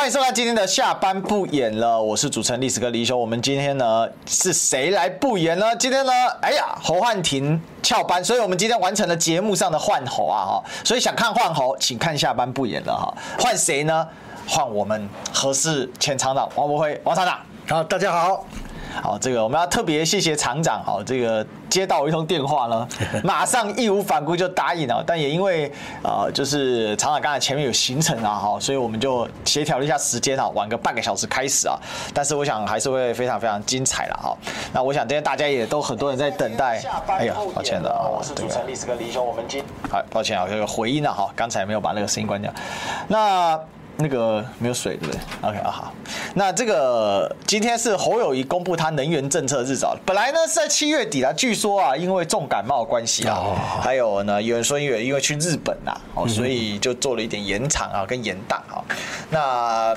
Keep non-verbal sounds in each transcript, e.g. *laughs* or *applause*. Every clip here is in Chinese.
欢迎收看今天的下班不演了，我是主持人历史哥李修。我们今天呢是谁来不演呢？今天呢，哎呀，侯汉廷翘班，所以我们今天完成了节目上的换侯啊哈。所以想看换侯，请看下班不演了哈。换谁呢？换我们何氏前厂长王博辉王厂长。好，大家好。好，这个我们要特别谢谢厂长。好，这个接到我一通电话呢，*laughs* 马上义无反顾就答应了。但也因为呃，就是厂长刚才前面有行程啊，哈，所以我们就协调了一下时间啊，晚个半个小时开始啊。但是我想还是会非常非常精彩了哈。那我想今天大家也都很多人在等待。哎呀，抱歉的啊，我是主持人历史哥李兄，我们今好抱歉啊，有个回音啊，哈，刚才没有把那个声音关掉。那。那个没有水，对不对？OK 啊，好。那这个今天是侯友宜公布他能源政策日子啊。本来呢是在七月底啊，据说啊，因为重感冒的关系啊，还有呢有人说因为因为去日本啊，哦，所以就做了一点延长啊，跟延宕啊。那。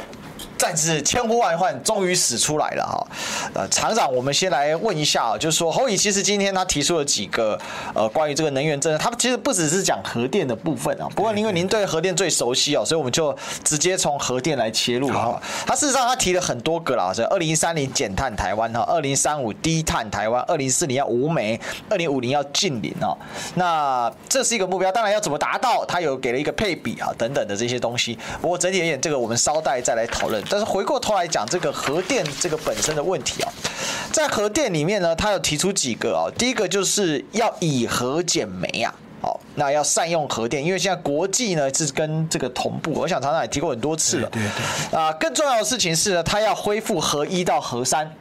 但是千呼万唤，终于使出来了哈。呃，厂长，我们先来问一下啊，就是说侯乙其实今天他提出了几个呃关于这个能源政策，他其实不只是讲核电的部分啊。不过因为您对核电最熟悉哦，所以我们就直接从核电来切入哈。他事实上他提了很多个啦，是二零三零减碳台湾哈，二零三五低碳台湾，二零四零要无煤，二零五零要近零哦。那这是一个目标，当然要怎么达到，他有给了一个配比啊等等的这些东西。不过整体而言，这个我们稍待再来讨论。但是回过头来讲这个核电这个本身的问题啊，在核电里面呢，他有提出几个啊，第一个就是要以核减煤啊，好，那要善用核电，因为现在国际呢是跟这个同步，我想常常也提过很多次了，对对啊，更重要的事情是呢，他要恢复核一到核三。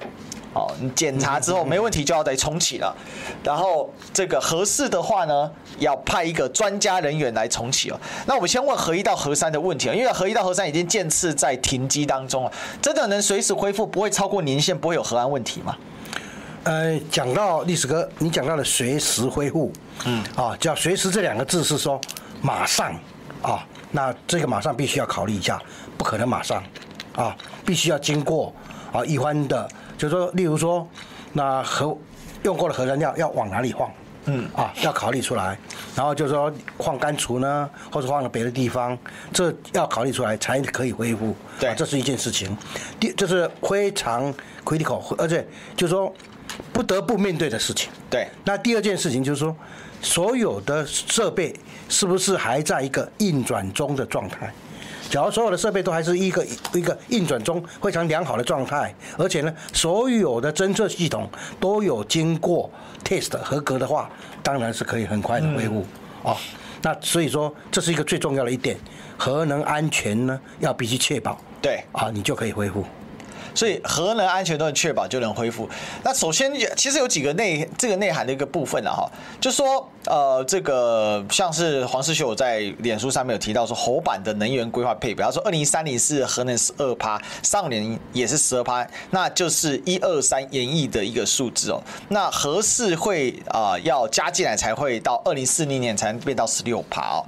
哦，你检查之后没问题就要再重启了，然后这个合适的话呢，要派一个专家人员来重启哦。那我们先问合一到合三的问题啊，因为合一到合三已经渐次在停机当中了，真的能随时恢复，不会超过年限，不会有核安问题吗？呃，讲到历史哥，你讲到了随时恢复，嗯，啊，叫随时这两个字是说马上啊，那这个马上必须要考虑一下，不可能马上啊，必须要经过啊一番的。就是说，例如说，那核用过的核燃料要往哪里放？嗯啊，要考虑出来。然后就是说，放干储呢，或者放到别的地方，这要考虑出来才可以恢复。对、啊，这是一件事情。第，这是非常 critical，而且就是说不得不面对的事情。对。那第二件事情就是说，所有的设备是不是还在一个运转中的状态？假如所有的设备都还是一个一个运转中非常良好的状态，而且呢，所有的侦测系统都有经过 test 合格的话，当然是可以很快的恢复啊。那所以说，这是一个最重要的一点，核能安全呢要必须确保，对啊，你就可以恢复。所以核能安全都能确保就能恢复。那首先，其实有几个内这个内涵的一个部分了哈，就说呃，这个像是黄世秀在脸书上面有提到说，侯版的能源规划配比，他说二零三零是核能十二趴，上年也是十二趴，那就是一二三演绎的一个数字哦。那核四会啊、要加进来才会到二零四零年才能变到十六趴哦。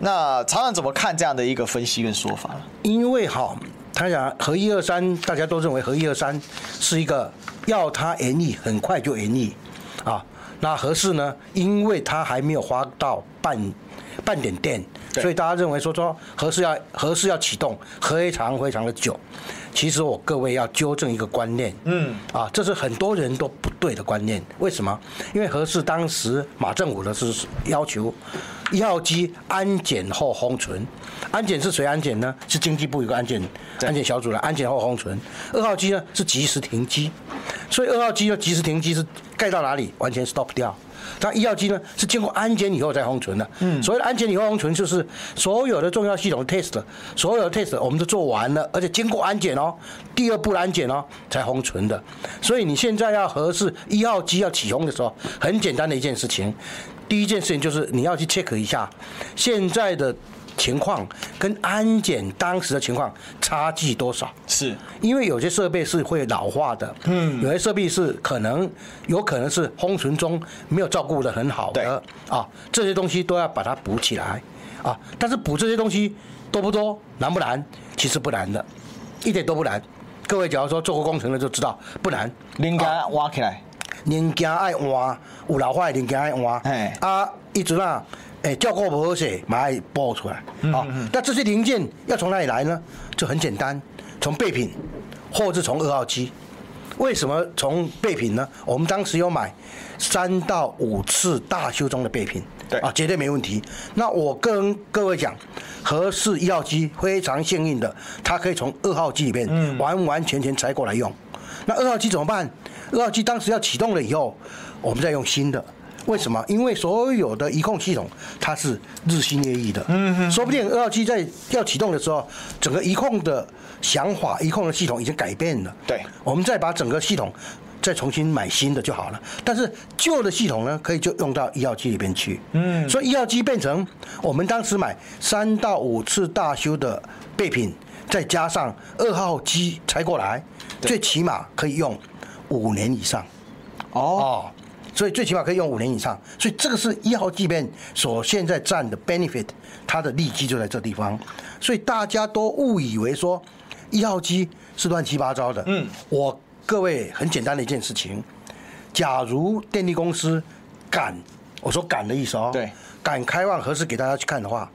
那常长怎么看这样的一个分析跟说法？因为哈。他讲核一二三，大家都认为核一二三是一个要它延役很快就延役啊。那核四呢？因为它还没有花到半半点电，所以大家认为说说核四要核四要启动非常非常的久。其实我各位要纠正一个观念，嗯，啊，这是很多人都不对的观念。为什么？因为核四当时马政府的是要求一号机安检后封存，安检是谁安检呢？是经济部有个安检安检小组的安检后封存。二号机呢是及时停机，所以二号机要及时停机是盖到哪里完全 stop 掉。它一号机呢是经过安检以后才封存的，嗯，所谓的安检以后封存就是所有的重要系统 test，所有的 test 我们都做完了，而且经过安检哦，第二步安检哦才封存的。所以你现在要核四一号机要启动的时候，很简单的一件事情，第一件事情就是你要去 check 一下现在的。情况跟安检当时的情况差距多少？是因为有些设备是会老化的，嗯，有些设备是可能有可能是封存中没有照顾的很好的，啊，这些东西都要把它补起来，啊，但是补这些东西多不多，难不难？其实不难的，一点都不难。各位假如说做过工程的就知道不难，零件挖起来，零件爱挖，有老化的零件爱挖，哎，啊，一直啊。哎，照顾不好些，马上爆出来啊！那这些零件要从哪里来呢？就很简单，从备品，或是从二号机。为什么从备品呢？我们当时有买三到五次大修中的备品，对啊，绝对没问题。那我跟各位讲，和氏一号机非常幸运的，它可以从二号机里面完完全全拆过来用。那二号机怎么办？二号机当时要启动了以后，我们再用新的。为什么？因为所有的移控系统它是日新月异的，嗯哼，说不定二号机在要启动的时候，整个移控的想法、移控的系统已经改变了。对，我们再把整个系统再重新买新的就好了。但是旧的系统呢，可以就用到一号机里边去。嗯，所以一号机变成我们当时买三到五次大修的备品，再加上二号机拆过来，最起码可以用五年以上。哦。所以最起码可以用五年以上，所以这个是一号机里所现在占的 benefit，它的利基就在这地方。所以大家都误以为说一号机是乱七八糟的。嗯，我各位很简单的一件事情，假如电力公司敢，我说敢的意思哦，对，敢开放合适给大家去看的话，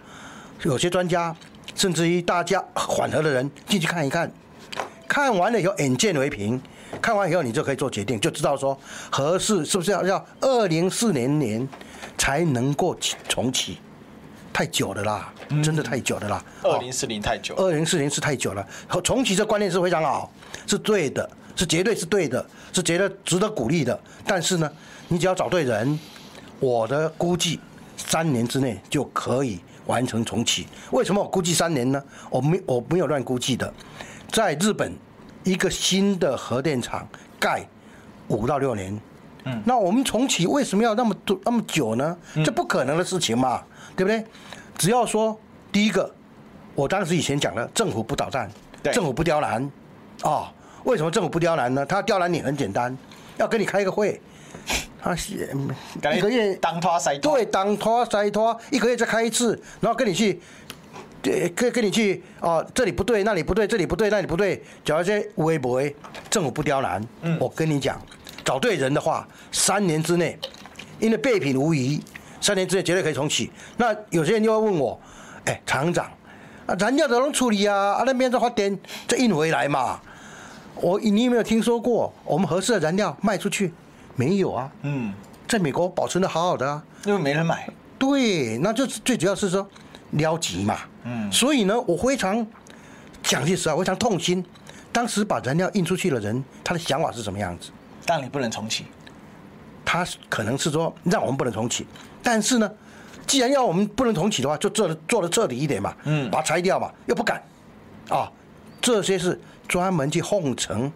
有些专家甚至于大家缓和的人进去看一看，看完了以后眼见为凭。看完以后，你就可以做决定，就知道说合适是不是要要二零四零年才能够重启，太久了啦，真的太久了啦。二零四零太久，二零四零是太久了。重启这观念是非常好，是对的，是绝对是对的，是觉得值得鼓励的。但是呢，你只要找对人，我的估计三年之内就可以完成重启。为什么我估计三年呢？我没我没有乱估计的，在日本。一个新的核电厂盖五到六年，嗯，那我们重启为什么要那么多那么久呢？这不可能的事情嘛，对不对？只要说第一个，我当时以前讲的，政府不捣蛋，政府不刁难，哦，为什么政府不刁难呢？他刁难你很简单，要跟你开一个会，*laughs* 他一个月当拖塞拖，对，当拖塞拖，一个月再开一次，然后跟你去。对，可以跟你去哦，这里不对，那里不对，这里不对，那里不对，讲一些微博，政府不刁难。嗯，我跟你讲，找对人的话，三年之内，因为备品无疑，三年之内绝对可以重启。那有些人就会问我，哎，厂长，啊，燃料怎么处理啊？啊，那边在发电再运回来嘛？我你有没有听说过我们合适的燃料卖出去？没有啊。嗯，在美国保存的好好的啊，因为没人买。对，那就最主要是说。撩急嘛，嗯，所以呢，我非常讲句实话，非常痛心。当时把燃料运出去的人，他的想法是什么样子？当你不能重启，他可能是说让我们不能重启。但是呢，既然要我们不能重启的话，就做的做的彻底一点嘛，嗯，把它拆掉嘛，又不敢，啊，这些是专门去奉承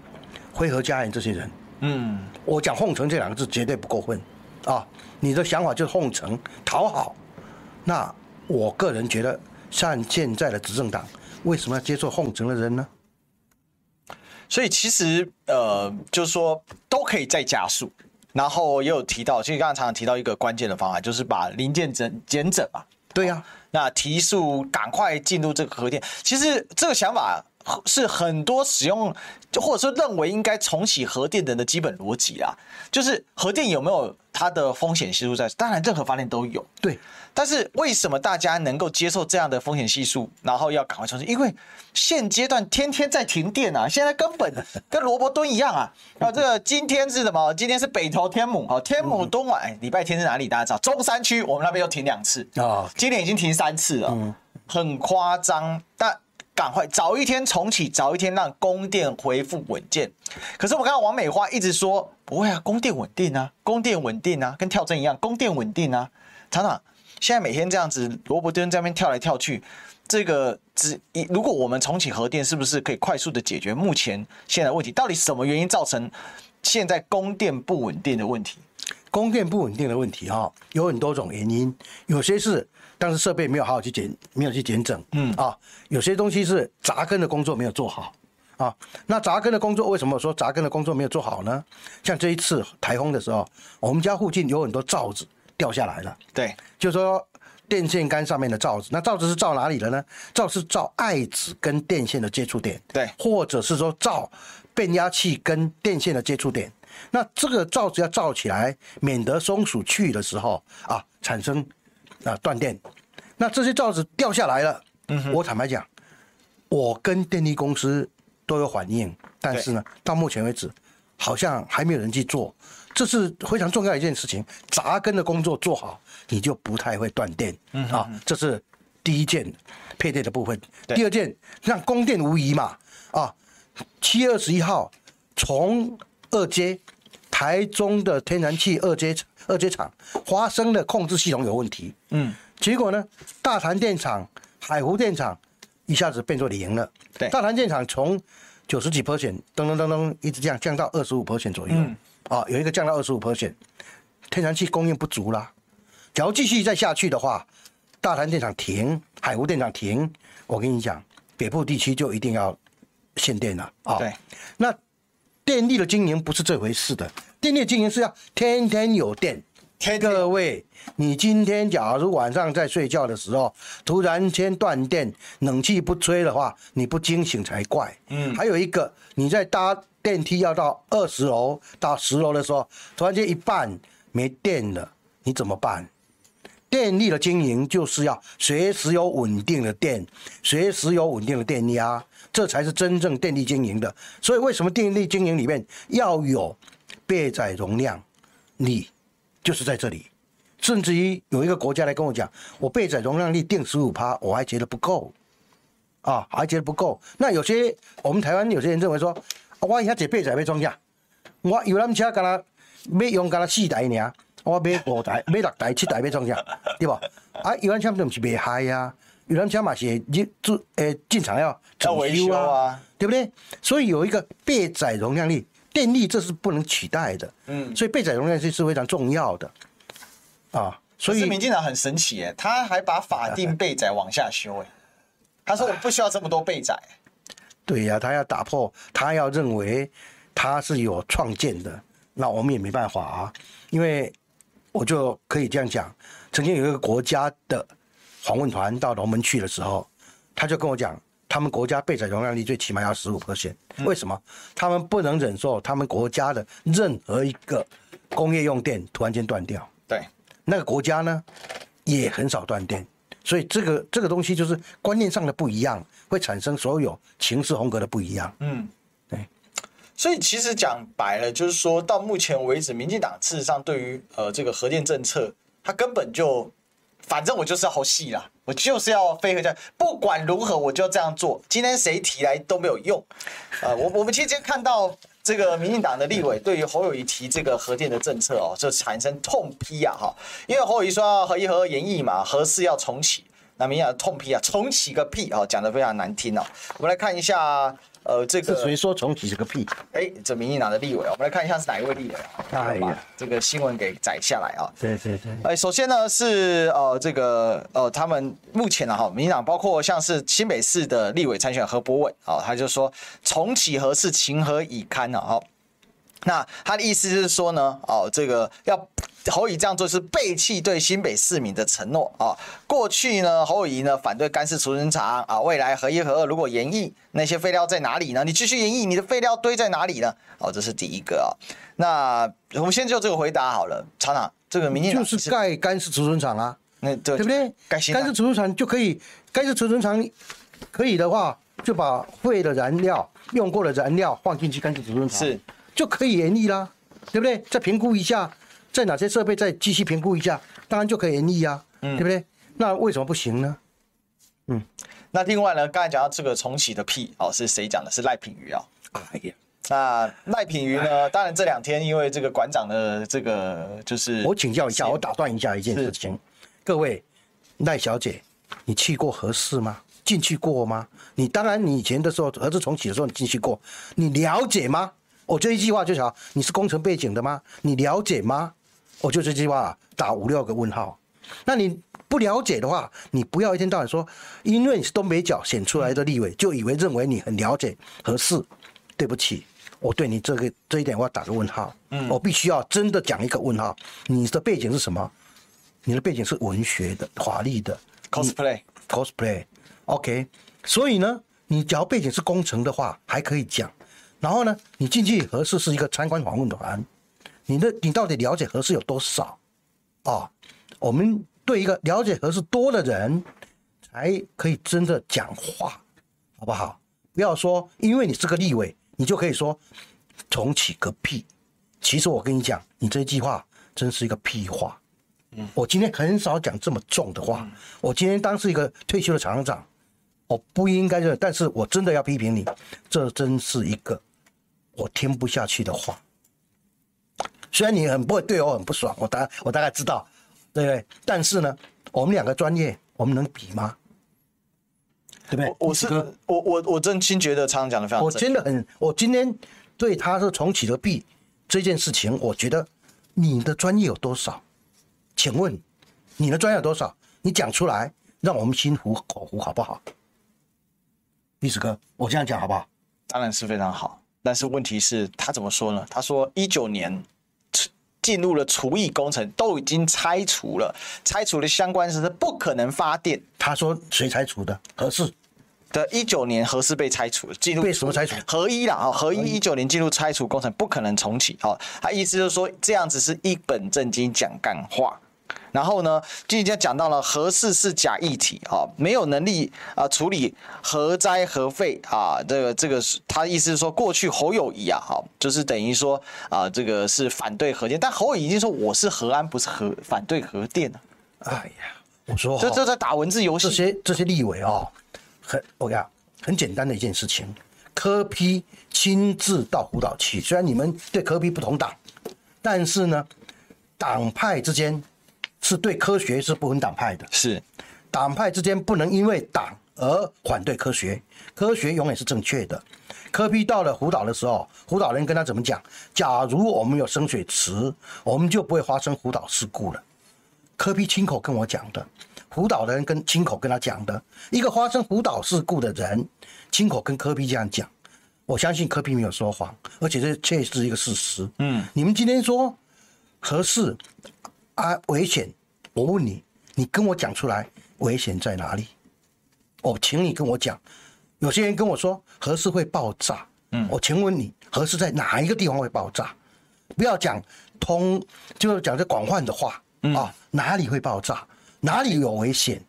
辉和家人这些人，嗯，我讲奉承这两个字绝对不过分，啊，你的想法就是奉承讨好，那。我个人觉得，像现在的执政党，为什么要接受奉承的人呢？所以其实呃，就是说都可以再加速。然后也有提到，其实刚才常常提到一个关键的方法，就是把零件整减整嘛。对呀、啊，那提速赶快进入这个核电。其实这个想法是很多使用，或者说认为应该重启核电的人的基本逻辑啊。就是核电有没有它的风险系数在？当然，任何发电都有。对。但是为什么大家能够接受这样的风险系数，然后要赶快重启？因为现阶段天天在停电啊，现在根本 *laughs* 跟萝卜蹲一样啊！啊，这个今天是什么？今天是北投天母啊，天母东晚，哎，礼拜天是哪里？大家知道？中山区，我们那边又停两次啊，今年已经停三次了，很夸张。但赶快早一天重启，早一天让供电恢复稳健。可是我看到王美花一直说不会啊，供电稳定啊，供电稳定啊，跟跳针一样，供电稳定啊，厂长。现在每天这样子萝卜蹲在那边跳来跳去，这个只一如果我们重启核电，是不是可以快速的解决目前现在问题？到底什么原因造成现在供电不稳定的问题？供电不稳定的问题哈，有很多种原因，有些是当时设备没有好好去检，没有去检整，嗯啊，有些东西是扎根的工作没有做好啊。那扎根的工作为什么说扎根的工作没有做好呢？像这一次台风的时候，我们家附近有很多罩子。掉下来了，对，就是说电线杆上面的罩子，那罩子是罩哪里的呢？罩是罩爱子跟电线的接触点，对，或者是说罩变压器跟电线的接触点。那这个罩子要罩起来，免得松鼠去的时候啊产生啊断电。那这些罩子掉下来了，嗯，我坦白讲，我跟电力公司都有反应，但是呢，到目前为止，好像还没有人去做，这是非常重要一件事情。扎根的工作做好，你就不太会断电。嗯啊，这是第一件配电的部分。第二件让供电无疑嘛。啊，七月二十一号从二阶台中的天然气二阶二阶厂发生的控制系统有问题。嗯，结果呢，大潭电厂、海湖电厂一下子变做零了。对，大潭电厂从九十几 percent，噔噔噔噔，一直降降到二十五 percent 左右。嗯，啊，有一个降到二十五 percent，天然气供应不足啦。只要继续再下去的话，大潭电厂停，海湖电厂停，我跟你讲，北部地区就一定要限电了啊。对，那电力的经营不是这回事的，电力的经营是要天天有电。各位，你今天假如晚上在睡觉的时候，突然间断电，冷气不吹的话，你不惊醒才怪。嗯，还有一个，你在搭电梯要到二十楼到十楼的时候，突然间一半没电了，你怎么办？电力的经营就是要随时有稳定的电，随时有稳定的电压，这才是真正电力经营的。所以为什么电力经营里面要有备载容量？你。就是在这里，甚至于有一个国家来跟我讲，我备载容量率定十五趴，我还觉得不够，啊，还觉得不够。那有些我们台湾有些人认为说，我一下这备载要装下，我游览车干啦，要用干啦四台尔，我买五台、买六台、七台要装下，对吧？啊，游览车不是卖嗨呀，游览车嘛是进进诶进厂要整修啊，对不对？所以有一个备载容量率。电力这是不能取代的，嗯，所以备载容量是是非常重要的，啊，所以民进党很神奇哎，他还把法定备载往下修哎，他说我不需要这么多备载，对呀，他要打破，他要认为他是有创建的，那我们也没办法啊，因为我就可以这样讲，曾经有一个国家的访问团到龙门去的时候，他就跟我讲。他们国家备载容量率最起码要十五 percent，为什么？他们不能忍受他们国家的任何一个工业用电突然间断掉。对，那个国家呢也很少断电，所以这个这个东西就是观念上的不一样，会产生所有情势风格的不一样。嗯，对。所以其实讲白了，就是说到目前为止，民进党事实上对于呃这个核电政策，它根本就。反正我就是要好戏啦，我就是要飞回家，不管如何我就要这样做。今天谁提来都没有用。呃，我我们其实今天看到这个民进党的立委对于侯友谊提这个核电的政策哦，就产生痛批啊哈，因为侯友谊说要合一合二延役嘛，核四要重启，那民进党痛批啊，重启个屁啊，讲得非常难听哦。我们来看一下。呃，这个谁说重启这个屁？哎，这民进党的立委，我们来看一下是哪一位立委啊？哎呀，这个新闻给载下来啊。对对对。哎，首先呢是呃这个呃他们目前呢哈，民进党包括像是新北市的立委参选何博文啊，他就说重启何事情何以堪呢？哈，那他的意思是说呢，哦这个要。侯友宜这样做是背弃对新北市民的承诺啊！过去呢，侯友宜呢反对干式储存厂啊，未来合一合二如果延役，那些废料在哪里呢？你继续延役，你的废料堆在哪里呢？哦，这是第一个啊。那我们先就这个回答好了，厂长，这个民进就是盖干式储存厂啊，那对对不对？干式储存厂就可以，干式储存厂可以的话，就把废的燃料、用过的燃料放进去干式储存厂，是就可以延役啦，对不对？再评估一下。在哪些设备再继续评估一下，当然就可以延役啊，嗯、对不对？那为什么不行呢？嗯，那另外呢，刚才讲到这个重启的屁哦，是谁讲的？是赖品瑜啊。哎呀，那赖品瑜呢？当然这两天因为这个馆长的这个就是，我请教一下，我打断一下一件事情，各位赖小姐，你去过合适吗？进去过吗？你当然你以前的时候儿子重启的时候你进去过，你了解吗？我这一句话就想，你是工程背景的吗？你了解吗？我就这句话打五六个问号，那你不了解的话，你不要一天到晚说，因为你是东北角选出来的立委，就以为认为你很了解合适。对不起，我对你这个这一点我要打个问号。嗯，我必须要真的讲一个问号。你的背景是什么？你的背景是文学的、华丽的 cosplay，cosplay。OK，所以呢，你只要背景是工程的话，还可以讲。然后呢，你进去合适是一个参观访问团。你的你到底了解合适有多少？啊、哦，我们对一个了解合适多的人，才可以真的讲话，好不好？不要说因为你是个立委，你就可以说重启个屁。其实我跟你讲，你这句话真是一个屁话。嗯，我今天很少讲这么重的话。我今天当是一个退休的厂长，我不应该认，但是我真的要批评你，这真是一个我听不下去的话。虽然你很不会对我很不爽，我大我大概知道，对不对？但是呢，我们两个专业，我们能比吗？对不对？我，我是我我我真心觉得常常讲的非常，我真的很，我今天对他是重启的币这件事情，我觉得你的专业有多少？请问你的专业有多少？你讲出来，让我们心服口服，好不好？历史哥，我这样讲好不好？当然是非常好，但是问题是，他怎么说呢？他说一九年。进入了除役工程，都已经拆除了，拆除的相关是不可能发电。他说谁拆除的？核四的一九年核四被拆除，进入被什么拆除？核一啦啊，核一一九年进入拆除工程，不可能重启。哦，他意思就是说这样子是一本正经讲干话。然后呢，今天讲到了核四是假议题啊，没有能力啊处理核灾核废啊，这个这个是他意思是说，过去侯友谊啊，好，就是等于说啊，这个是反对核电，但侯友谊已经说我是核安，不是核反对核电啊。哎呀，我说这这在打文字游戏。这些这些立委哦，很我讲很简单的一件事情，柯批亲自到湖岛去，虽然你们对柯批不同党，但是呢，党派之间。是对科学是不分党派的，是党派之间不能因为党而反对科学，科学永远是正确的。科比到了湖岛的时候，湖岛人跟他怎么讲？假如我们有深水池，我们就不会发生湖岛事故了。科比亲口跟我讲的，湖岛的人跟亲口跟他讲的，一个发生湖岛事故的人亲口跟科比这样讲，我相信科比没有说谎，而且这确实是一个事实。嗯，你们今天说核四啊危险。我问你，你跟我讲出来，危险在哪里？我请你跟我讲。有些人跟我说核四会爆炸，嗯，我请问你，核四在哪一个地方会爆炸？不要讲通，就是讲这广泛的话、嗯、啊，哪里会爆炸？哪里有危险？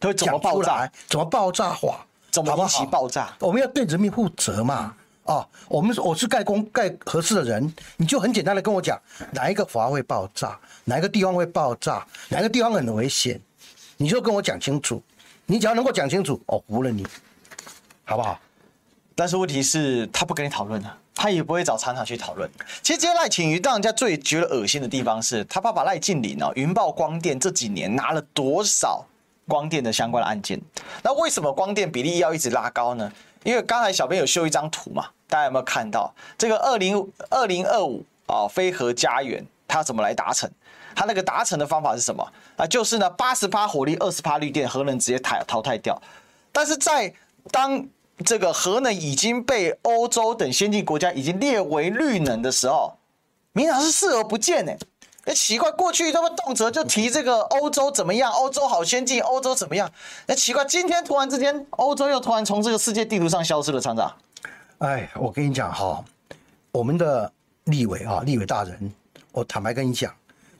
会怎么爆炸？怎么爆炸法？怎么一起爆炸？我们要对人民负责嘛。啊，我们我是盖工盖合适的人，你就很简单的跟我讲，哪一个阀会爆炸，哪一个地方会爆炸，哪一个地方很危险，你就跟我讲清楚。你只要能够讲清楚，我服了你，好不好？但是问题是，他不跟你讨论啊，他也不会找厂长去讨论。其实今天赖清妤让人家最觉得恶心的地方是，他爸爸赖劲麟哦，云豹光电这几年拿了多少光电的相关的案件？那为什么光电比例要一直拉高呢？因为刚才小编有秀一张图嘛。大家有没有看到这个二零二零二五啊，非核家园它怎么来达成？它那个达成的方法是什么啊？就是呢，八十趴火力，二十趴绿电，核能直接淘淘汰掉。但是在当这个核能已经被欧洲等先进国家已经列为绿能的时候，民进党是视而不见呢？哎，奇怪，过去他们动辄就提这个欧洲怎么样，欧洲好先进，欧洲怎么样？那奇怪，今天突然之间，欧洲又突然从这个世界地图上消失了，厂长。哎，我跟你讲哈，我们的立委啊，立委大人，我坦白跟你讲，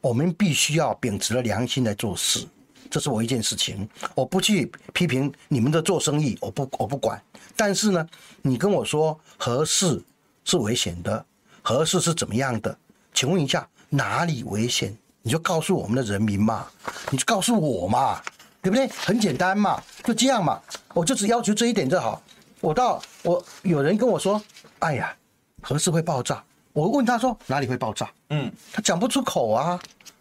我们必须要秉持了良心来做事，这是我一件事情。我不去批评你们的做生意，我不我不管。但是呢，你跟我说合适是危险的，合适是怎么样的？请问一下哪里危险？你就告诉我们的人民嘛，你就告诉我嘛，对不对？很简单嘛，就这样嘛，我就只要求这一点就好。我到我有人跟我说，哎呀，核四会爆炸。我问他说哪里会爆炸？嗯，他讲不出口啊，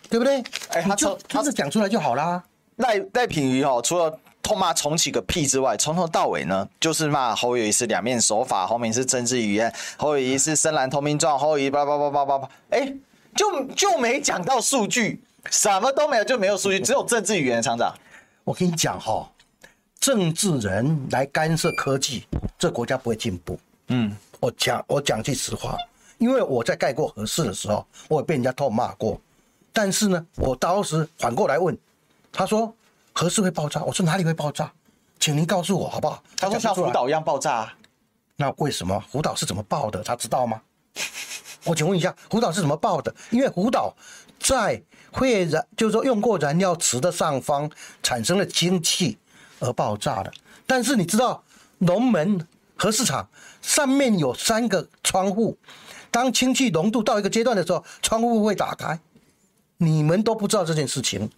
对不对？哎，他就他是讲出来就好啦。赖赖品瑜哦，除了痛骂重启个屁之外，从头到尾呢，就是骂侯友宜是两面手法，侯明是政治语言，侯友宜是深蓝投名状，侯友宜叭叭叭叭叭叭，哎，就就没讲到数据，什么都没有，就没有数据，只有政治语言。厂长，我跟你讲哈。政治人来干涉科技，这国家不会进步。嗯，我讲我讲句实话，因为我在盖过合适的时候，我也被人家痛骂过。但是呢，我当时反过来问，他说核四会爆炸，我说哪里会爆炸？请您告诉我好不好？他说像福岛一样爆炸啊。那为什么福岛是怎么爆的？他知道吗？我请问一下，福岛是怎么爆的？因为福岛在会燃，就是说用过燃料池的上方产生了氢气。而爆炸的，但是你知道龙门核市场上面有三个窗户，当氢气浓度到一个阶段的时候，窗户会打开。你们都不知道这件事情，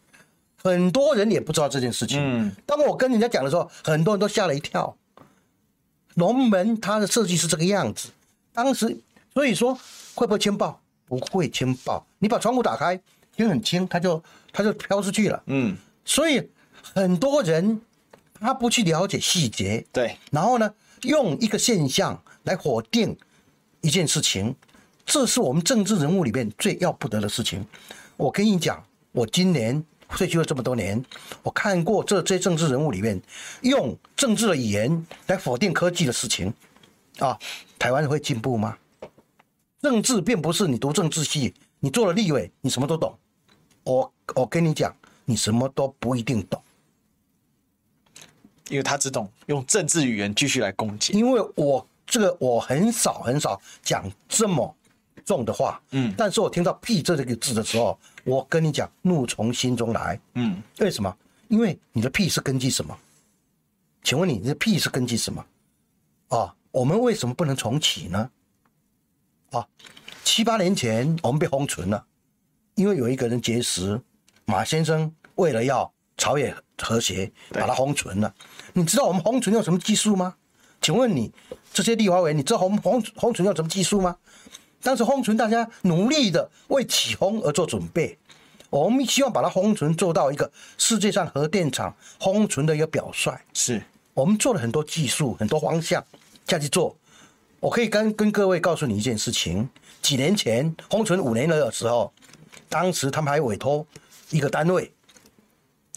很多人也不知道这件事情。嗯，当我跟人家讲的时候，很多人都吓了一跳。龙门它的设计是这个样子，当时所以说会不会氢爆？不会氢爆。你把窗户打开，因为很轻，它就它就飘出去了。嗯，所以很多人他不去了解细节，对，然后呢，用一个现象来否定一件事情，这是我们政治人物里面最要不得的事情。我跟你讲，我今年退休了这么多年，我看过这这些政治人物里面用政治的语言来否定科技的事情，啊，台湾会进步吗？政治并不是你读政治系，你做了立委，你什么都懂。我我跟你讲，你什么都不一定懂，因为他只懂用政治语言继续来攻击。因为我这个我很少很少讲这么。重的话，嗯，但是我听到“屁”这个字的时候，我跟你讲，怒从心中来，嗯，为什么？因为你的屁是根据什么？请问你，你的屁是根据什么？啊，我们为什么不能重启呢？啊，七八年前我们被封存了，因为有一个人结识马先生，为了要朝野和谐，把它封存了。你知道我们封存用什么技术吗？请问你这些立法委员，你知道封封封存用什么技术吗？当时封存，大家努力的为起封而做准备。我们希望把它封存做到一个世界上核电厂封存的一个表率。是我们做了很多技术、很多方向下去做。我可以跟跟各位告诉你一件事情：几年前封存五年了的时候，当时他们还委托一个单位，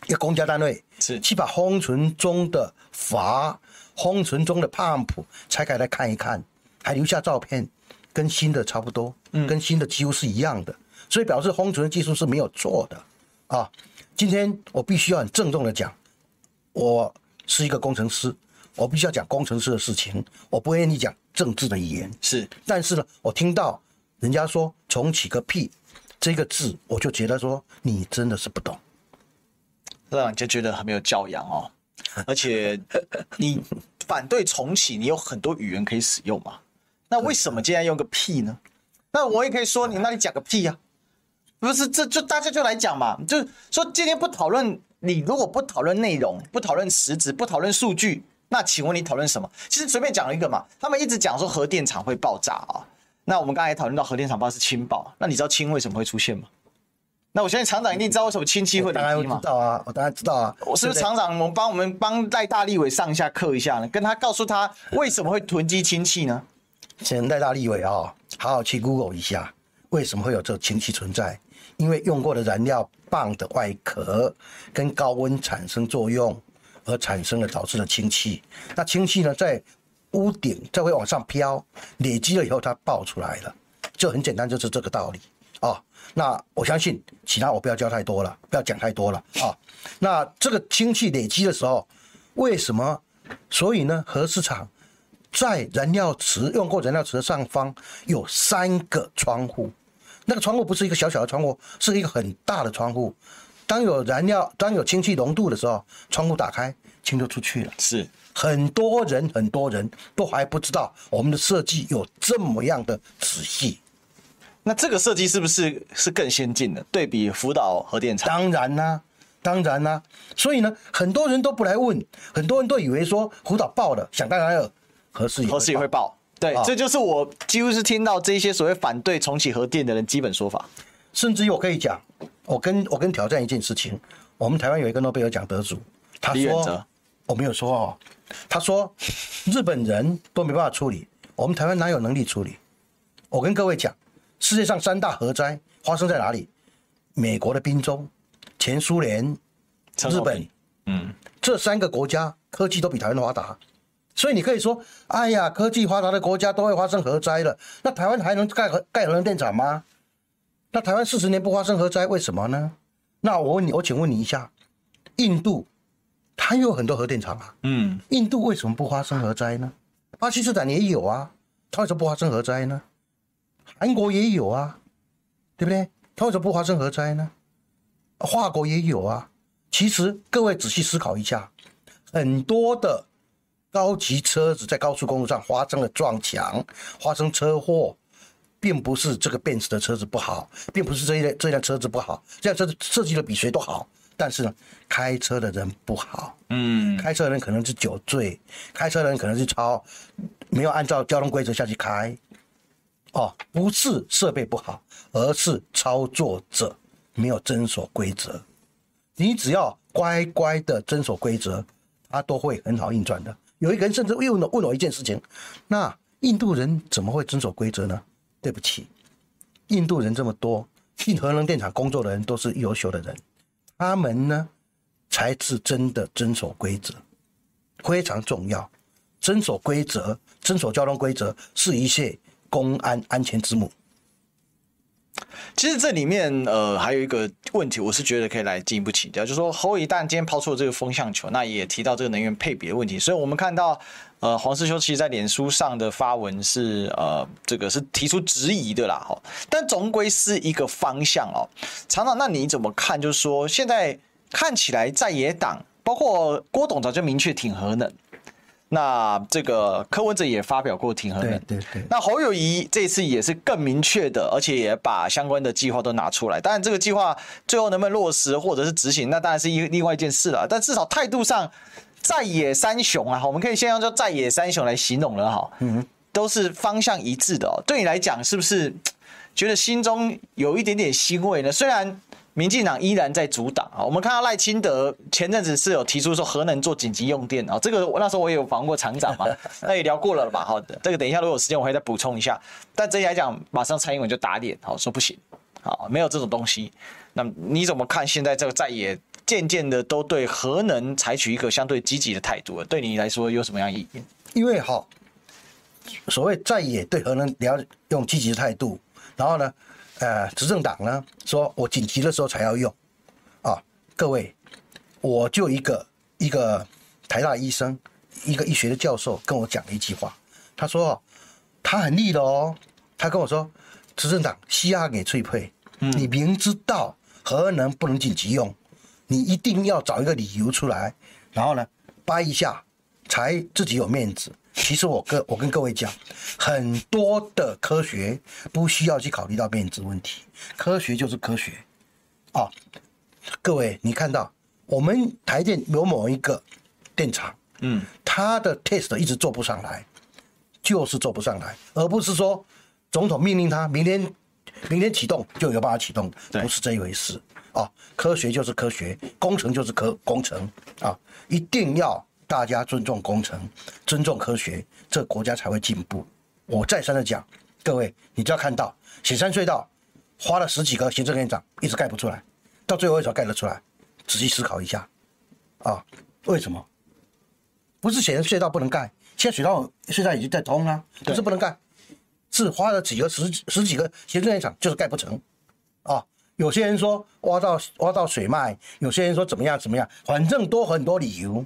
一个公家单位，是去把封存中的阀、封存中的 pump 拆开来看一看，还留下照片。跟新的差不多，嗯，跟新的几乎是一样的，嗯、所以表示封存技术是没有错的啊。今天我必须要很郑重的讲，我是一个工程师，我必须要讲工程师的事情，我不愿意讲政治的语言。是，但是呢，我听到人家说重启个屁这个字，我就觉得说你真的是不懂，让人家觉得很没有教养哦。*laughs* 而且你反对重启，你有很多语言可以使用嘛。那为什么今天用个屁呢？那我也可以说你，那你讲个屁呀、啊？不是，这就大家就来讲嘛，就说今天不讨论，你如果不讨论内容，不讨论实质，不讨论数据，那请问你讨论什么？其实随便讲一个嘛，他们一直讲说核电厂会爆炸啊。那我们刚才讨论到核电厂爆是氢爆，那你知道氢为什么会出现吗？那我相信厂长一定知道为什么氢气会累积嘛？知道啊，我当然知道啊。我是不是厂长？我们帮我们帮赖大立伟上一下课一下呢？跟他告诉他为什么会囤积氢气呢？请赖大立伟啊，好好去 Google 一下，为什么会有这个氢气存在？因为用过的燃料棒的外壳跟高温产生作用，而产生了导致的氢气。那氢气呢，在屋顶再会往上飘，累积了以后它爆出来了，就很简单，就是这个道理啊。那我相信其他我不要教太多了，不要讲太多了啊。那这个氢气累积的时候，为什么？所以呢，核市场。在燃料池用过燃料池的上方有三个窗户，那个窗户不是一个小小的窗户，是一个很大的窗户。当有燃料，当有氢气浓度的时候，窗户打开，氢就出去了。是很多人很多人都还不知道我们的设计有这么样的仔细。那这个设计是不是是更先进的？对比福岛核电厂？当然啦、啊，当然啦、啊。所以呢，很多人都不来问，很多人都以为说福岛爆了，想当然了。核四核四也会爆，对，这就是我几乎是听到这些所谓反对重启核电的人基本说法。甚至于我可以讲，我跟我跟挑战一件事情，我们台湾有一个诺贝尔奖得主，他说我没有说哦，他说日本人都没办法处理，我们台湾哪有能力处理？我跟各位讲，世界上三大核灾发生在哪里？美国的宾州、前苏联、日本，嗯，这三个国家科技都比台湾发达。所以你可以说，哎呀，科技发达的国家都会发生核灾了，那台湾还能盖核盖核能电厂吗？那台湾四十年不发生核灾，为什么呢？那我问你，我请问你一下，印度，它有很多核电厂啊，嗯，印度为什么不发生核灾呢？巴基斯坦也有啊，它为什么不发生核灾呢？韩国也有啊，对不对？它为什么不发生核灾呢？华国也有啊。其实各位仔细思考一下，很多的。高级车子在高速公路上发生了撞墙，发生车祸，并不是这个奔驰的车子不好，并不是这一辆这辆车子不好，这辆车子设计的比谁都好，但是呢，开车的人不好，嗯，开车的人可能是酒醉，开车的人可能是超没有按照交通规则下去开，哦，不是设备不好，而是操作者没有遵守规则。你只要乖乖的遵守规则，它都会很好运转的。有一个人甚至问我问我一件事情：那印度人怎么会遵守规则呢？对不起，印度人这么多，进核能电厂工作的人都是优秀的人，他们呢才是真的遵守规则，非常重要。遵守规则，遵守交通规则，是一切公安安全之母。其实这里面呃还有一个问题，我是觉得可以来进一步请教，就是说侯一旦今天抛出了这个风向球，那也提到这个能源配比的问题，所以我们看到呃黄士修其实在脸书上的发文是呃这个是提出质疑的啦，但总归是一个方向哦。厂长，那你怎么看？就是说现在看起来在野党包括郭董早就明确挺核能。那这个柯文哲也发表过挺核能，对对对。那侯友宜这次也是更明确的，而且也把相关的计划都拿出来。当然，这个计划最后能不能落实或者是执行，那当然是一另外一件事了。但至少态度上，在野三雄啊，我们可以先用叫在野三雄来形容了哈。嗯，都是方向一致的哦。对你来讲，是不是觉得心中有一点点欣慰呢？虽然。民进党依然在阻挡啊！我们看到赖清德前阵子是有提出说核能做紧急用电啊，这个那时候我也有访问过厂长嘛，*laughs* 那也聊过了吧？好的，这个等一下如果有时间我会再补充一下。但整体来讲，马上蔡英文就打脸，好说不行，好没有这种东西。那你怎么看现在这个在野渐渐的都对核能采取一个相对积极的态度了？对你来说有什么样意义？因为哈，所谓在野对核能你要用积极的态度，然后呢？呃，执政党呢说，我紧急的时候才要用，啊，各位，我就一个一个台大医生，一个医学的教授跟我讲了一句话，他说他很厉的哦，他跟我说，执政党西亚给翠配，你明知道核能不能紧急用，你一定要找一个理由出来，然后呢掰一下，才自己有面子。其实我跟我跟各位讲，很多的科学不需要去考虑到面子问题，科学就是科学，啊，各位你看到我们台电有某一个电厂，嗯，它的 test 一直做不上来，就是做不上来，而不是说总统命令他明天明天启动就有办法启动，不是这一回事啊，科学就是科学，工程就是科工程啊，一定要。大家尊重工程，尊重科学，这个国家才会进步。我再三的讲，各位，你就要看到雪山隧道花了十几个行政院长一直盖不出来，到最后为什么盖得出来？仔细思考一下，啊，为什么？不是雪山隧道不能盖，现在隧道隧道已经在通了，不是不能盖，是花了几个十十几个行政院长就是盖不成。啊，有些人说挖到挖到水脉，有些人说怎么样怎么样，反正多很多理由。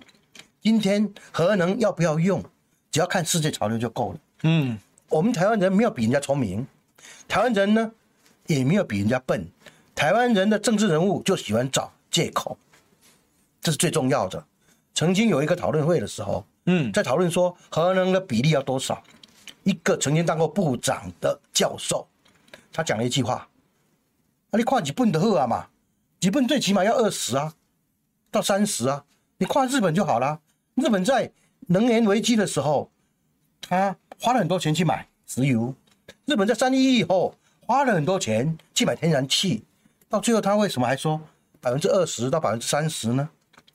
今天核能要不要用，只要看世界潮流就够了。嗯，我们台湾人没有比人家聪明，台湾人呢也没有比人家笨。台湾人的政治人物就喜欢找借口，这是最重要的。曾经有一个讨论会的时候，嗯，在讨论说核能的比例要多少，一个曾经当过部长的教授，他讲了一句话：啊，你看日本的好啊嘛，日本最起码要二十啊，到三十啊，你看日本就好了。日本在能源危机的时候，他花了很多钱去买石油。日本在三一以后花了很多钱去买天然气，到最后他为什么还说百分之二十到百分之三十呢？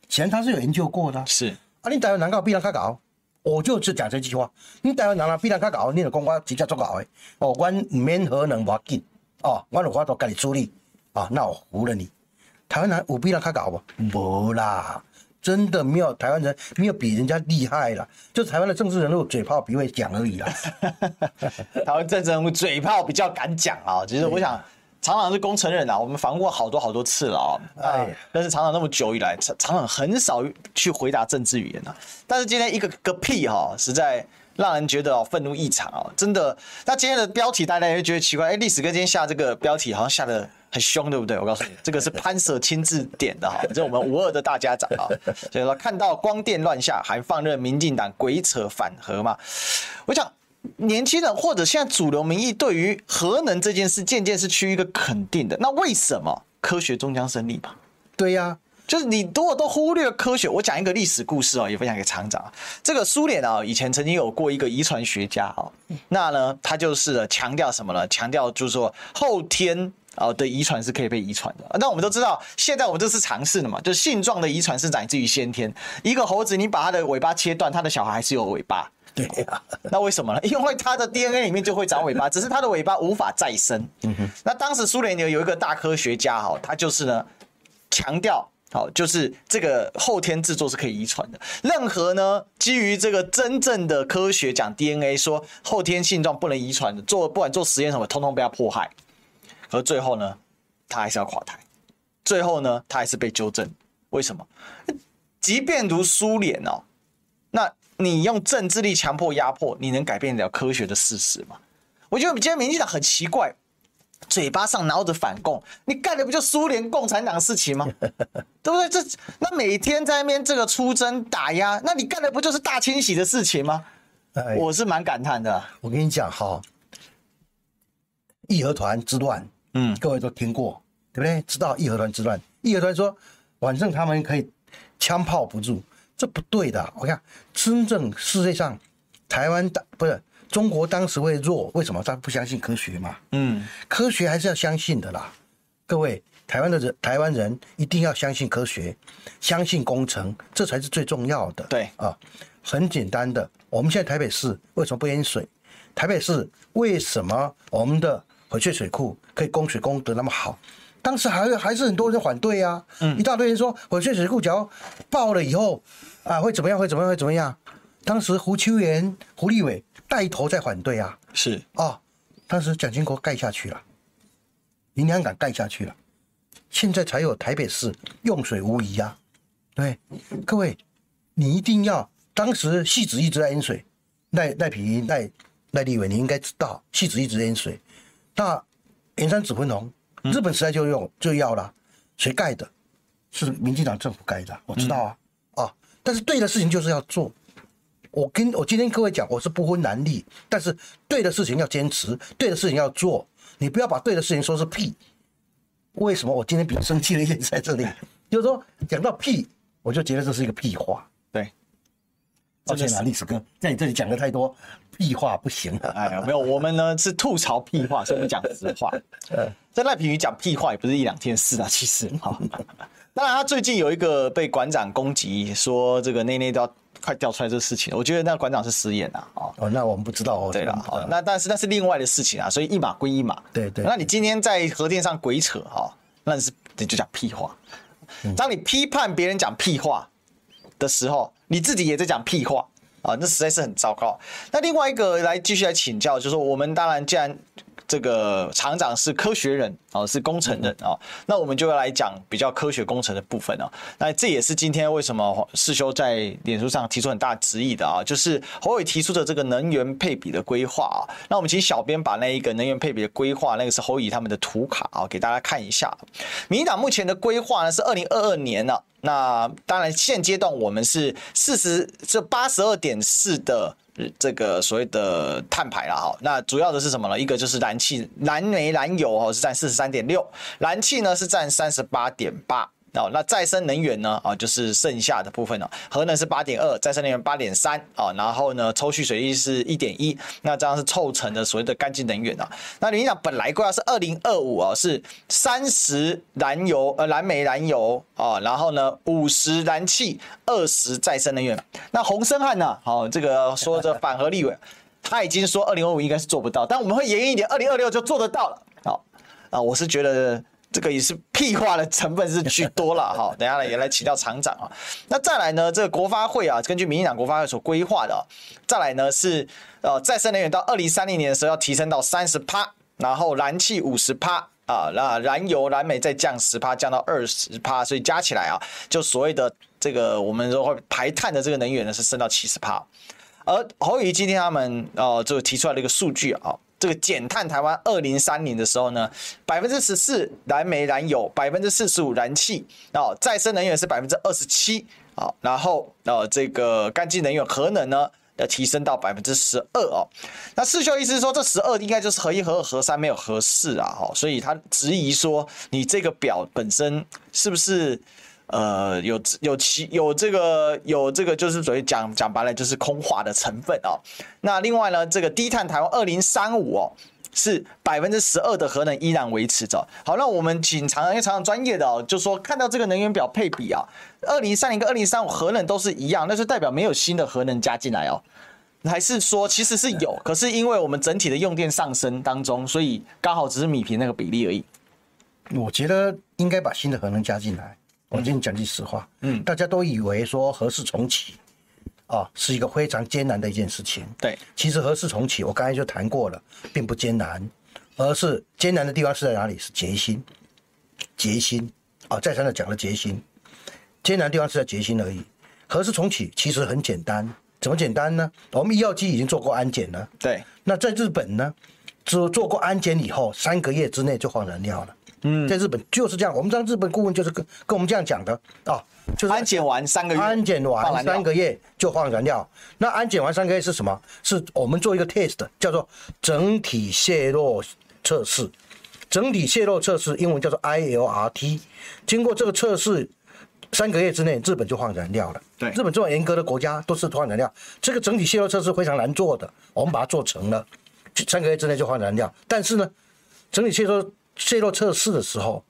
显然他是有研究过的。是啊，你台湾难搞，必然卡搞。我就是讲这句话，你台湾难搞，必然卡搞。你就讲我直接做搞的哦，我唔免核能要紧哦，我有法度跟你处理啊，那我服了你。台湾人有比人卡搞不？无啦。真的没有台湾人没有比人家厉害啦，就台湾的政治人物嘴炮比会讲而已啦。*laughs* 台湾政治人物嘴炮比较敢讲啊，其实我想，厂长是工程人啊，我们访问过好多好多次了啊。哎，但是厂长那么久以来，厂厂长很少去回答政治语言啊。但是今天一个个屁哈，实在让人觉得愤怒异常啊！真的，那今天的标题大家也会觉得奇怪，哎，历史哥今天下这个标题好像下的很凶，对不对？我告诉你，这个是潘 Sir *laughs* 亲自点的哈，这是我们五二的大家长啊。所以说，看到光电乱下，还放任民进党鬼扯反核嘛？我想，年轻人或者现在主流民意对于核能这件事，渐渐是趋于一个肯定的。那为什么科学终将胜利吧？对呀、啊，就是你如果都忽略科学，我讲一个历史故事哦，也分享给厂长。这个苏联啊，以前曾经有过一个遗传学家哦，那呢，他就是强调什么呢？强调就是说后天。啊的遗传是可以被遗传的，那我们都知道，现在我们这是尝试的嘛，就是性状的遗传是来自于先天。一个猴子，你把它的尾巴切断，它的小孩还是有尾巴。对呀，*laughs* 那为什么呢？因为它的 DNA 里面就会长尾巴，只是它的尾巴无法再生。嗯哼。那当时苏联有有一个大科学家哈，他就是呢强调，好，就是这个后天制作是可以遗传的。任何呢基于这个真正的科学讲 DNA 说后天性状不能遗传的，做不管做实验什么，通通被他迫害。而最后呢，他还是要垮台。最后呢，他还是被纠正。为什么？即便如苏联哦，那你用政治力强迫压迫，你能改变了科学的事实吗？我觉得今天民进党很奇怪，嘴巴上拿着反共，你干的不就苏联共产党事情吗？*laughs* 对不对？这那每天在那边这个出征打压，那你干的不就是大清洗的事情吗？哎、我是蛮感叹的。我跟你讲哈，义和团之乱。嗯，各位都听过，对不对？知道义和团之乱，义和团说，反正他们可以枪炮不住，这不对的。我看真正世界上，台湾当不是中国当时会弱，为什么？他不相信科学嘛。嗯，科学还是要相信的啦。各位，台湾的人，台湾人一定要相信科学，相信工程，这才是最重要的。对啊，很简单的，我们现在台北市为什么不淹水？台北市为什么我们的？翡翠水库可以供水供得那么好，当时还还是很多人反对啊，嗯，一大堆人说翡翠水库只要爆了以后啊会怎么样会怎么样会怎么样？当时胡秋原、胡立伟带头在反对啊，是啊，当时蒋经国盖下去了，林良港盖下去了，现在才有台北市用水无疑啊，对，各位你一定要当时戏子一直在淹水，赖赖皮赖赖立伟你应该知道戏子一直淹水。那盐山紫文龙，日本时代就用就要了，谁盖的？是民进党政府盖的，我知道啊、嗯、啊！但是对的事情就是要做。我跟我今天各位讲，我是不分蓝绿，但是对的事情要坚持，对的事情要做。你不要把对的事情说是屁。为什么我今天比较生气的一点在这里？*laughs* 就是说讲到屁，我就觉得这是一个屁话。对，抱歉啊，历史哥，在你这里讲的太多。屁话不行了，*laughs* 哎呀，没有，我们呢是吐槽屁话，所以我们讲实话。*laughs* 在赖品妤讲屁话也不是一两天事啊，其实哈。当然，他最近有一个被馆长攻击，说这个内内都要快掉出来这个事情，我觉得那馆长是失言啊。哦，那我们不知道哦。对了，好，那但是那是另外的事情啊，所以一码归一码。对对。那你今天在核电上鬼扯哈，那是你就讲屁话。当你批判别人讲屁话的时候，你自己也在讲屁话。啊，那实在是很糟糕。那另外一个来继续来请教，就是说我们当然既然这个厂长是科学人啊，是工程人啊，那我们就要来讲比较科学工程的部分啊。那这也是今天为什么世修在脸书上提出很大质疑的啊，就是侯伟提出的这个能源配比的规划啊。那我们请小编把那一个能源配比的规划，那个是侯乙他们的图卡啊，给大家看一下。民进党目前的规划呢是二零二二年呢。那当然，现阶段我们是四十这八十二点四的这个所谓的碳排了哈。那主要的是什么呢？一个就是燃气、燃煤、燃油哦，是占四十三点六，燃气呢是占三十八点八。哦，那再生能源呢？啊，就是剩下的部分了。核能是八点二，再生能源八点三啊，然后呢，抽蓄水力是一点一，那这样是凑成的所谓的干净能源啊。那你讲本来规划是二零二五啊，是三十燃油呃燃煤燃油啊，然后呢五十燃气，二十再生能源。那洪森汉呢？好，这个说这反核立委，*laughs* 他已经说二零二五应该是做不到，但我们会严一点，二零二六就做得到了。好啊，我是觉得。这个也是屁话的成分是居多了哈，*laughs* 等下来也来请教厂长啊。那再来呢，这个国发会啊，根据民进党国发会所规划的，啊再来呢是呃再生能源到二零三零年的时候要提升到三十趴，然后燃气五十趴啊，那燃油燃煤再降十趴，降到二十趴，所以加起来啊，就所谓的这个我们说会排碳的这个能源呢是升到七十趴。而侯友宜今天他们呃就提出来了一个数据啊。这个减碳台湾二零三零的时候呢，百分之十四燃煤燃油，百分之四十五燃气，哦，再生能源是百分之二十七，好，然后呃这个干净能源核能呢，要提升到百分之十二哦。那世修意思是说，这十二应该就是核一、核二、核三没有核四啊，哈，所以他质疑说，你这个表本身是不是？呃，有有其有这个有这个，就是所谓讲讲白了，就是空话的成分哦。那另外呢，这个低碳台湾二零三五哦，是百分之十二的核能依然维持着。好，那我们请常常因为常专业的哦，就说看到这个能源表配比啊，二零三零跟二零三五核能都是一样，那就代表没有新的核能加进来哦，还是说其实是有，可是因为我们整体的用电上升当中，所以刚好只是米平那个比例而已。我觉得应该把新的核能加进来。我跟你讲句实话，嗯，大家都以为说核四重启，啊，是一个非常艰难的一件事情。对，其实核四重启，我刚才就谈过了，并不艰难，而是艰难的地方是在哪里？是决心，决心啊！再三的讲了决心，艰难的地方是在决心而已。核四重启其实很简单，怎么简单呢？我们医药机已经做过安检了，对。那在日本呢，只做过安检以后，三个月之内就换燃料了。嗯，在日本就是这样。我们当日本顾问就是跟跟我们这样讲的啊，就是安检完三个月，安检完三个月就换燃料。那安检完三个月是什么？是我们做一个 test，叫做整体泄漏测试。整体泄漏测试英文叫做 ILRT。经过这个测试，三个月之内，日本就换燃料了。对，日本这种严格的国家都是换燃料。这个整体泄漏测试非常难做的，我们把它做成了，三个月之内就换燃料。但是呢，整体泄漏。泄漏测试的时候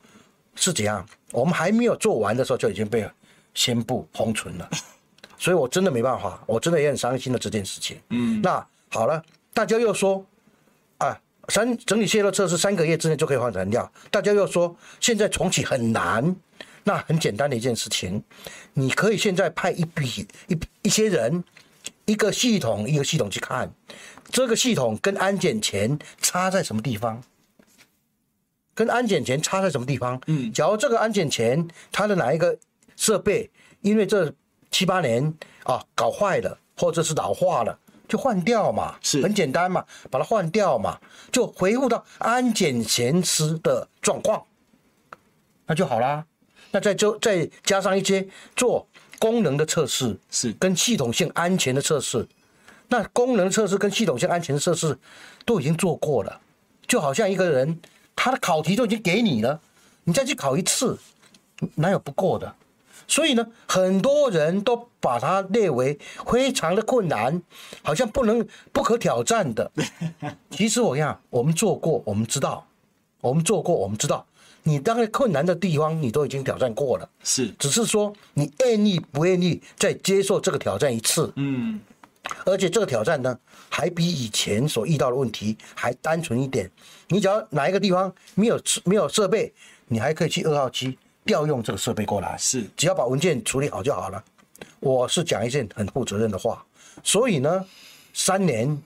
是怎样？我们还没有做完的时候就已经被宣布封存了，*laughs* 所以我真的没办法，我真的也很伤心的这件事情。嗯，那好了，大家又说啊，三整体泄漏测试三个月之内就可以换燃料，大家又说现在重启很难，那很简单的一件事情，你可以现在派一笔一一些人，一个系统一个系统去看这个系统跟安检前差在什么地方。跟安检前差在什么地方？嗯，假如这个安检前它的哪一个设备，因为这七八年啊搞坏了，或者是老化了，就换掉嘛，是很简单嘛，把它换掉嘛，就回复到安检前时的状况，那就好啦。那再就再加上一些做功能的测试，是跟系统性安全的测试，那功能测试跟系统性安全的测试都已经做过了，就好像一个人。他的考题都已经给你了，你再去考一次，哪有不过的？所以呢，很多人都把它列为非常的困难，好像不能不可挑战的。其实我讲，我们做过，我们知道，我们做过，我们知道，你当然困难的地方你都已经挑战过了，是，只是说你愿意不愿意再接受这个挑战一次？嗯。而且这个挑战呢，还比以前所遇到的问题还单纯一点。你只要哪一个地方没有没有设备，你还可以去二号机调用这个设备过来。是，只要把文件处理好就好了。我是讲一件很负责任的话，所以呢，三年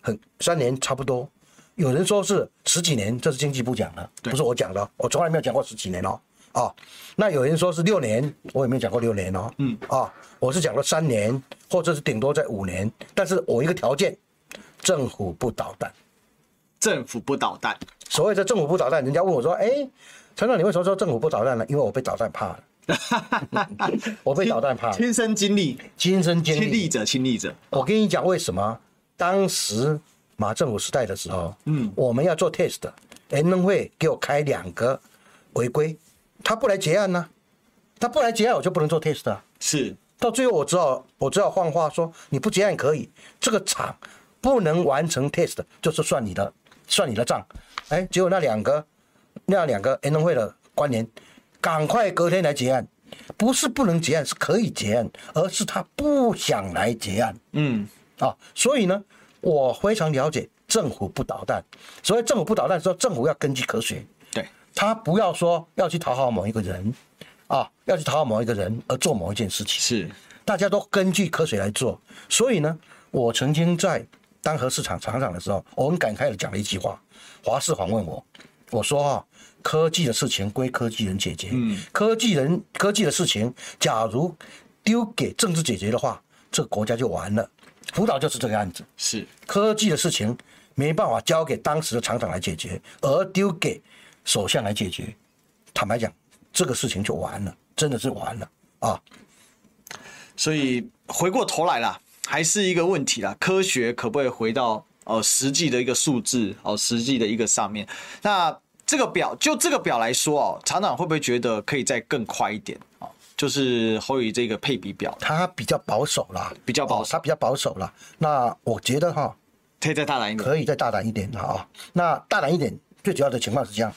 很三年差不多。有人说是十几年，这是经济部讲的，不是我讲的。我从来没有讲过十几年哦。啊、哦，那有人说是六年，我也没有讲过六年哦。嗯，啊、哦，我是讲了三年，或者是顶多在五年。但是我一个条件，政府不捣蛋。政府不捣蛋。所谓的政府不捣蛋，人家问我说：“哎，陈总，你为什么说政府不捣蛋呢？”因为我被捣蛋怕了。我被捣蛋怕了。亲身经历，亲身经历，亲历者，亲历者。我跟你讲为什么？当时马政府时代的时候，嗯，我们要做 test，N 能会给我开两个违规。他不来结案呢、啊，他不来结案，我就不能做 test 啊。是，到最后我只好我只好换话说，你不结案可以，这个厂不能完成 test，就是算你的，算你的账。哎，结果那两个那两个联动会的关联，赶快隔天来结案，不是不能结案，是可以结案，而是他不想来结案。嗯，啊，所以呢，我非常了解政府不捣蛋，所以政府不捣蛋的时候，政府要根据科学。他不要说要去讨好某一个人，啊，要去讨好某一个人而做某一件事情，是大家都根据科学来做。所以呢，我曾经在当核市场厂长的时候，我很感慨的讲了一句话。华视访问我，我说啊，科技的事情归科技人解决，嗯，科技人科技的事情，假如丢给政治解决的话，这个国家就完了。福岛就是这个案子，是科技的事情没办法交给当时的厂长来解决，而丢给首相来解决，坦白讲，这个事情就完了，真的是完了啊！所以回过头来了，还是一个问题啦，科学可不可以回到呃实际的一个数字哦，实际的一个上面？那这个表就这个表来说哦，厂长会不会觉得可以再更快一点啊？就是侯宇这个配比表，它比较保守啦，比较保守，它比较保守啦。那我觉得哈。可以再大胆一点，可以再大胆一点啊！那大胆一点，最主要的情况是这样：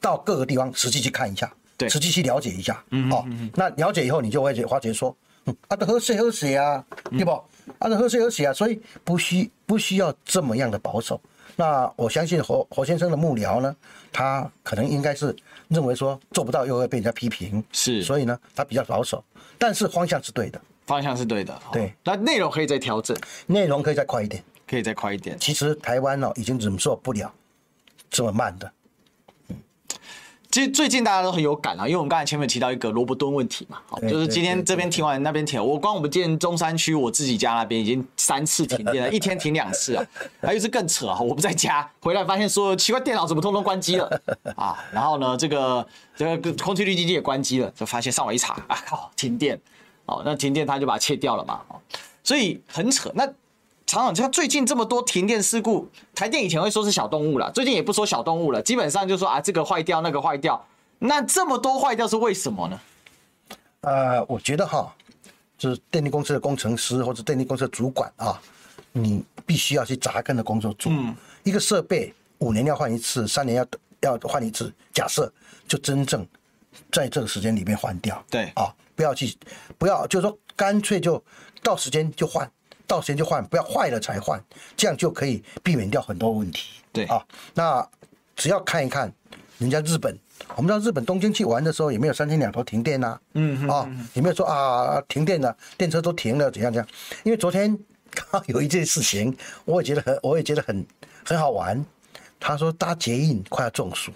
到各个地方实际去看一下，对，实际去了解一下，嗯，哦，那了解以后，你就会发觉说，嗯，啊，都喝水喝水啊，对不？啊，都喝水喝水啊，所以不需不需要这么样的保守。那我相信侯侯先生的幕僚呢，他可能应该是认为说做不到又会被人家批评，是，所以呢，他比较保守，但是方向是对的，方向是对的，对。那内容可以再调整，内容可以再快一点。可以再快一点。其实台湾哦，已经忍受不了这么慢的。嗯，其实最近大家都很有感啊，因为我们刚才前面提到一个罗伯顿问题嘛，好，就是今天这边停完，那边停。我光我们今天中山区我自己家那边已经三次停电了，*laughs* 一天停两次啊。还有一次更扯啊，我不在家回来发现说奇怪，电脑怎么通通关机了 *laughs* 啊？然后呢，这个这个空气滤净机也关机了，就发现上网一查啊，靠，停电。哦，那停电他就把它切掉了嘛。所以很扯。那厂长，像最近这么多停电事故，台电以前会说是小动物了，最近也不说小动物了，基本上就说啊，这个坏掉，那个坏掉。那这么多坏掉是为什么呢？呃，我觉得哈，就是电力公司的工程师或者电力公司的主管啊，你必须要去扎根的工作做。嗯。一个设备五年要换一次，三年要要换一次，假设就真正在这个时间里面换掉。对。啊，不要去，不要就是说干脆就到时间就换。到时间就换，不要坏了才换，这样就可以避免掉很多问题。对啊，那只要看一看人家日本，我们知道日本东京去玩的时候也没有三天两头停电呐，嗯啊，也没有说啊停电了，电车都停了怎样怎样。因为昨天刚好 *laughs* 有一件事情，我也觉得很，我也觉得很很好玩。他说搭捷运快要中暑，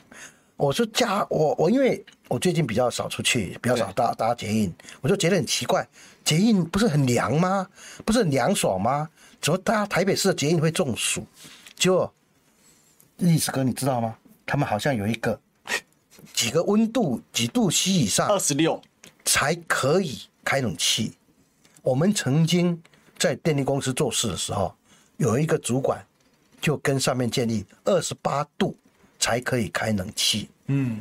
我说加我我因为我最近比较少出去，比较少搭搭捷运，我就觉得很奇怪。捷运不是很凉吗？不是很凉爽吗？怎么搭台北市的捷运会中暑？就历史哥，你知道吗？他们好像有一个 *laughs* 几个温度几度 C 以上，二十六才可以开冷气。我们曾经在电力公司做事的时候，有一个主管就跟上面建议二十八度才可以开冷气。嗯，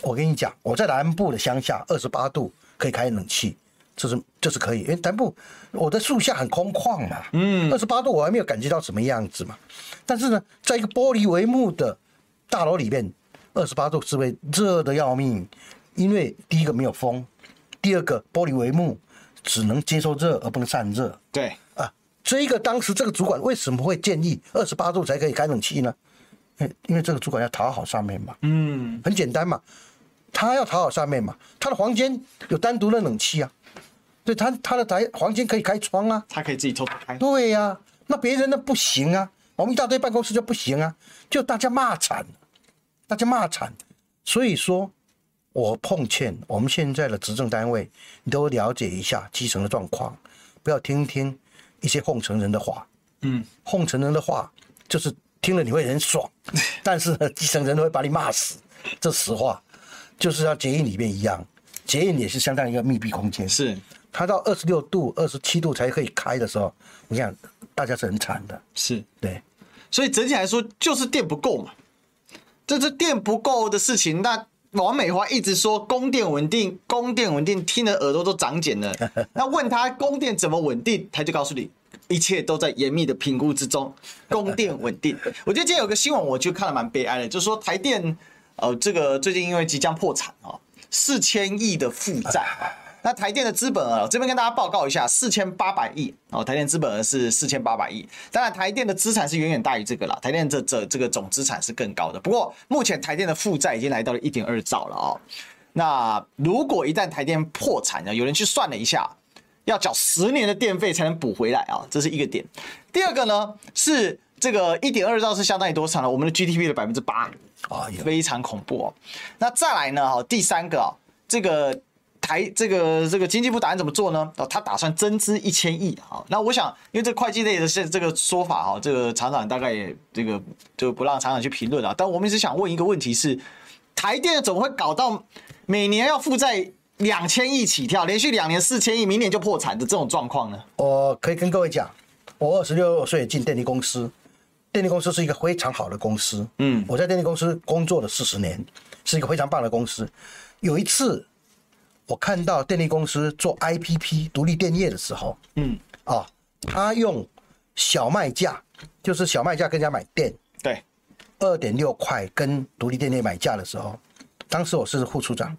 我跟你讲，我在南部的乡下，二十八度可以开冷气。这是这是可以，因为南部我的树下很空旷嘛，嗯，二十八度我还没有感觉到什么样子嘛。但是呢，在一个玻璃帷幕的大楼里面，二十八度是会热的要命，因为第一个没有风，第二个玻璃帷幕只能接受热而不能散热。对啊，这一个当时这个主管为什么会建议二十八度才可以开冷气呢？因为这个主管要讨好上面嘛，嗯，很简单嘛，他要讨好上面嘛，他的房间有单独的冷气啊。对他，他的台房间可以开窗啊，他可以自己偷偷开。对呀、啊，那别人的不行啊，我们一大堆办公室就不行啊，就大家骂惨，大家骂惨。所以说，我奉劝我们现在的执政单位，你都了解一下基层的状况，不要听听一些奉承人的话。嗯，奉承人的话就是听了你会很爽，*laughs* 但是呢，基层人都会把你骂死，这实话，就是要结印里面一样，结印也是相当于一个密闭空间。是。它到二十六度、二十七度才可以开的时候，你想大家是很惨的，是对，所以整体来说就是电不够嘛，这是电不够的事情。那王美花一直说供电稳定，供电稳定，听得耳朵都长茧了。*laughs* 那问他供电怎么稳定，他就告诉你，一切都在严密的评估之中，供电稳定。*laughs* 我觉得今天有个新闻，我就看了蛮悲哀的，就是说台电呃，这个最近因为即将破产啊，四千亿的负债。那台电的资本额，这边跟大家报告一下，四千八百亿哦。台电资本额是四千八百亿，当然台电的资产是远远大于这个了。台电这这这个总资产是更高的。不过目前台电的负债已经来到了一点二兆了哦。那如果一旦台电破产呢，有人去算了一下，要缴十年的电费才能补回来啊，这是一个点。第二个呢是这个一点二兆是相当于多少呢？我们的 GDP 的百分之八啊，非常恐怖哦。那再来呢，哈，第三个啊，这个。台这个这个经济部打算怎么做呢？哦，他打算增资一千亿。啊，那我想，因为这会计类的这这个说法哈，这个厂长大概也这个就不让厂长去评论了。但我们一直想问一个问题是，台电怎么会搞到每年要负债两千亿起跳，连续两年四千亿，明年就破产的这种状况呢？我可以跟各位讲，我二十六岁进电力公司，电力公司是一个非常好的公司。嗯，我在电力公司工作了四十年，是一个非常棒的公司。有一次。我看到电力公司做 IPP 独立电业的时候，嗯，啊，他用小卖价，就是小卖价跟人家买电，对，二点六块跟独立电业买价的时候，当时我是副处长，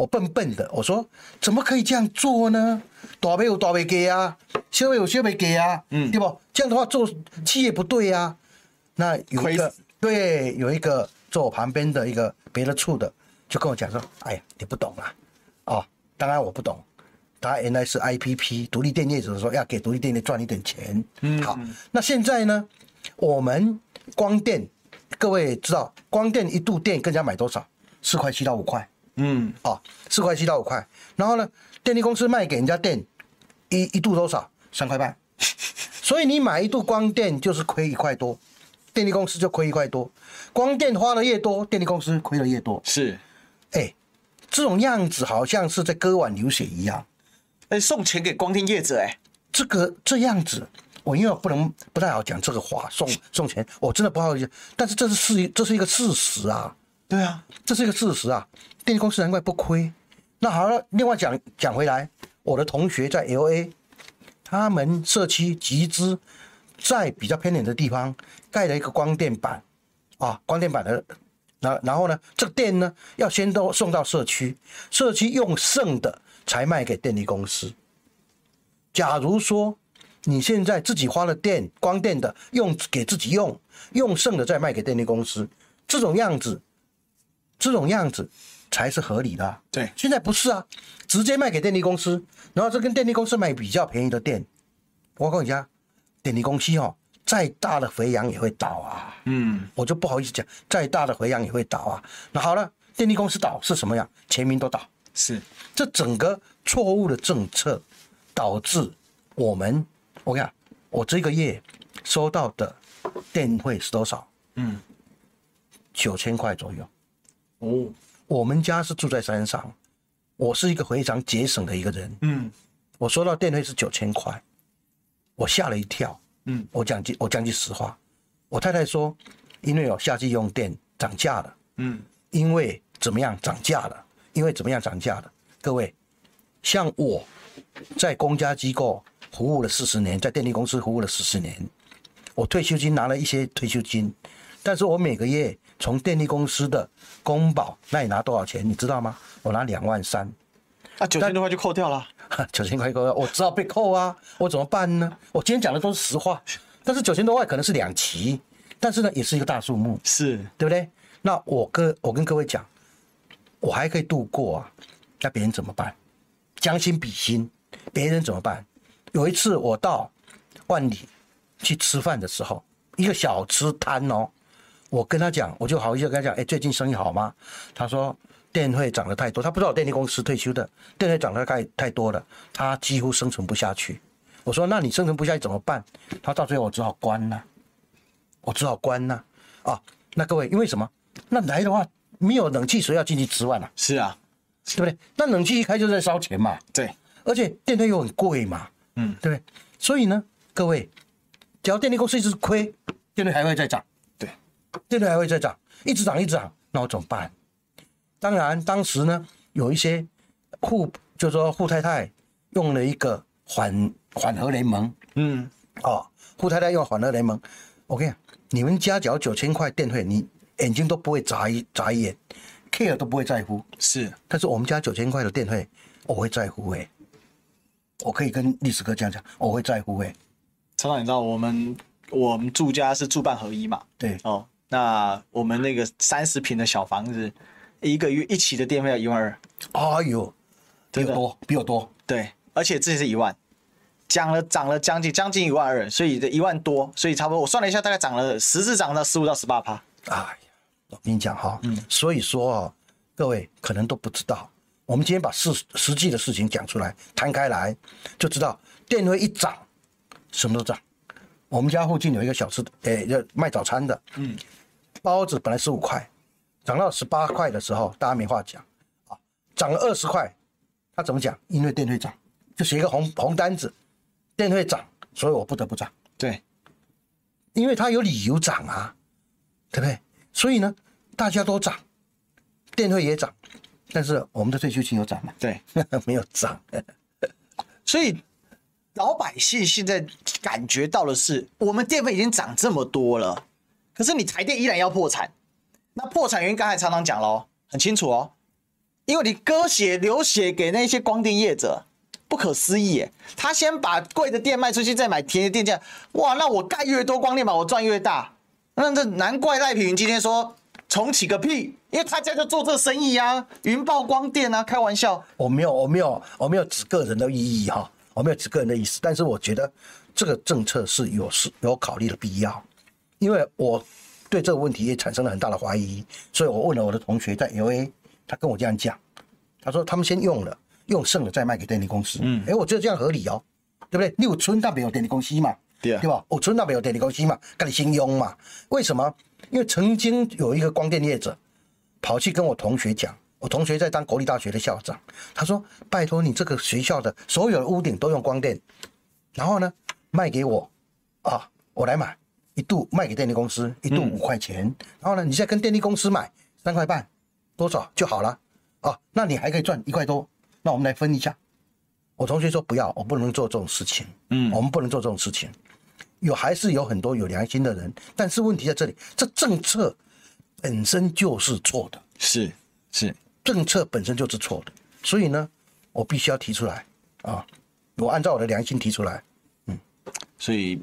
我笨笨的，我说怎么可以这样做呢？大杯有大杯给啊，小杯有小杯给啊，嗯，对不？这样的话做企业不对啊。那有一个对，有一个坐我旁边的一个别的处的，就跟我讲说，哎呀，你不懂啊。哦，当然我不懂，他原来是 IPP 独立电业者说要给独立电业赚一点钱。嗯，好，那现在呢，我们光电，各位知道光电一度电跟人家买多少？四块七到五块。嗯，哦，四块七到五块。然后呢，电力公司卖给人家电一一度多少？三块半。*laughs* 所以你买一度光电就是亏一块多，电力公司就亏一块多。光电花的越多，电力公司亏的越多。是，哎。这种样子好像是在割腕流血一样，哎，送钱给光电业者，哎，这个这样子，我因为我不能不太好讲这个话，送送钱，我真的不好意思，但是这是事，这是一个事实啊，对啊，这是一个事实啊，电力公司难怪不亏。那好了，另外讲讲回来，我的同学在 LA，他们社区集资，在比较偏远的地方盖了一个光电板，啊，光电板的。那然后呢？这个电呢，要先都送到社区，社区用剩的才卖给电力公司。假如说你现在自己花了电，光电的用给自己用，用剩的再卖给电力公司，这种样子，这种样子才是合理的啊。对，现在不是啊，直接卖给电力公司，然后这跟电力公司买比较便宜的电。我告诉你啊，电力公司哦。再大的肥羊也会倒啊，嗯，我就不好意思讲，再大的肥羊也会倒啊。那好了，电力公司倒是什么样？全民都倒，是这整个错误的政策导致我们，我看我这个月收到的电费是多少？嗯，九千块左右。哦，我们家是住在山上，我是一个非常节省的一个人。嗯，我收到电费是九千块，我吓了一跳。嗯，我讲句我讲句实话，我太太说，因为有夏季用电涨价了，嗯，因为怎么样涨价了？因为怎么样涨价了？各位，像我在公家机构服务了四十年，在电力公司服务了四十年，我退休金拿了一些退休金，但是我每个月从电力公司的公保那里拿多少钱？你知道吗？我拿两万三，那九千多块就扣掉了。*laughs* 九千块够，我知道被扣啊，我怎么办呢？我今天讲的都是实话，但是九千多块可能是两期，但是呢，也是一个大数目，是对不对？那我跟我跟各位讲，我还可以度过啊，那别人怎么办？将心比心，别人怎么办？有一次我到万里去吃饭的时候，一个小吃摊哦，我跟他讲，我就好意思跟他讲，哎，最近生意好吗？他说。电费涨得太多，他不知道电力公司退休的电费涨得太太多了，他几乎生存不下去。我说：“那你生存不下去怎么办？”他到最后我只好关了，我只好关了。啊，那各位，因为什么？那来的话没有冷气，谁要进去吃饭啊？是啊，对不对？那冷气一开就在烧钱嘛。对，而且电费又很贵嘛。嗯，对不对？所以呢，各位，只要电力公司一直亏，电费还会再涨。对，电费还会再涨，一直涨一直涨，那我怎么办？当然，当时呢，有一些富，就是说富太太用了一个缓缓和联盟，嗯，哦，富太太用缓和联盟，OK，你你们家缴九千块电费，你眼睛都不会眨一眨一眼，care 都不会在乎，是，但是我们家九千块的电费，我会在乎哎，我可以跟历史哥讲讲，我会在乎哎，厂长，你知道我们我们住家是住办合一嘛？对，哦，那我们那个三十平的小房子。一个月一起的电费要一万二，哎呦，比我多，比我多。对，而且这是一万，涨了涨了将近将近一万二，所以这一万多，所以差不多我算了一下，大概涨了实质涨到十五到十八趴。哎呀，我跟你讲哈，嗯，所以说啊，各位可能都不知道，我们今天把事实际的事情讲出来，摊开来，就知道电费一涨，什么都涨。我们家附近有一个小吃，诶，要卖早餐的，嗯，包子本来十五块，涨到十八块的时候，大家没话讲，啊，涨了二十块，他怎么讲？因为电费涨，就写一个红红单子，电费涨，所以我不得不涨。对，因为他有理由涨啊，对不对？所以呢，大家都涨，电费也涨，但是我们的退休金有涨吗？对，*laughs* 没有涨。*laughs* 所以老百姓现在感觉到的是，我们电费已经涨这么多了，可是你台电依然要破产。那破产原因刚才常常讲喽，很清楚哦，因为你割血流血给那些光电业者，不可思议耶。他先把贵的电卖出去，再买便宜的电价，哇，那我盖越多光电板，我赚越大。那这难怪赖品云今天说重启个屁，因为他家就做这生意啊，云豹光电啊，开玩笑。我没有，我没有，我没有指个人的意义哈，我没有指个人的意思，但是我觉得这个政策是有是有考虑的必要，因为我对这个问题也产生了很大的怀疑，所以我问了我的同学在 LA，他跟我这样讲，他说他们先用了，用剩了再卖给电力公司，嗯，哎，我觉得这样合理哦，对不对？六村那边有电力公司嘛。对啊，对吧？我村那边有电力公司嘛，跟你先用嘛。为什么？因为曾经有一个光电业者跑去跟我同学讲，我同学在当国立大学的校长，他说：“拜托你这个学校的所有的屋顶都用光电，然后呢卖给我啊，我来买，一度卖给电力公司一度五块钱，嗯、然后呢你再跟电力公司买三块半，多少？就好了。啊？那你还可以赚一块多，那我们来分一下。”我同学说：“不要，我不能做这种事情。嗯，我们不能做这种事情。”有还是有很多有良心的人，但是问题在这里，这政策本身就是错的，是是，政策本身就是错的，所以呢，我必须要提出来啊，我按照我的良心提出来，嗯，所以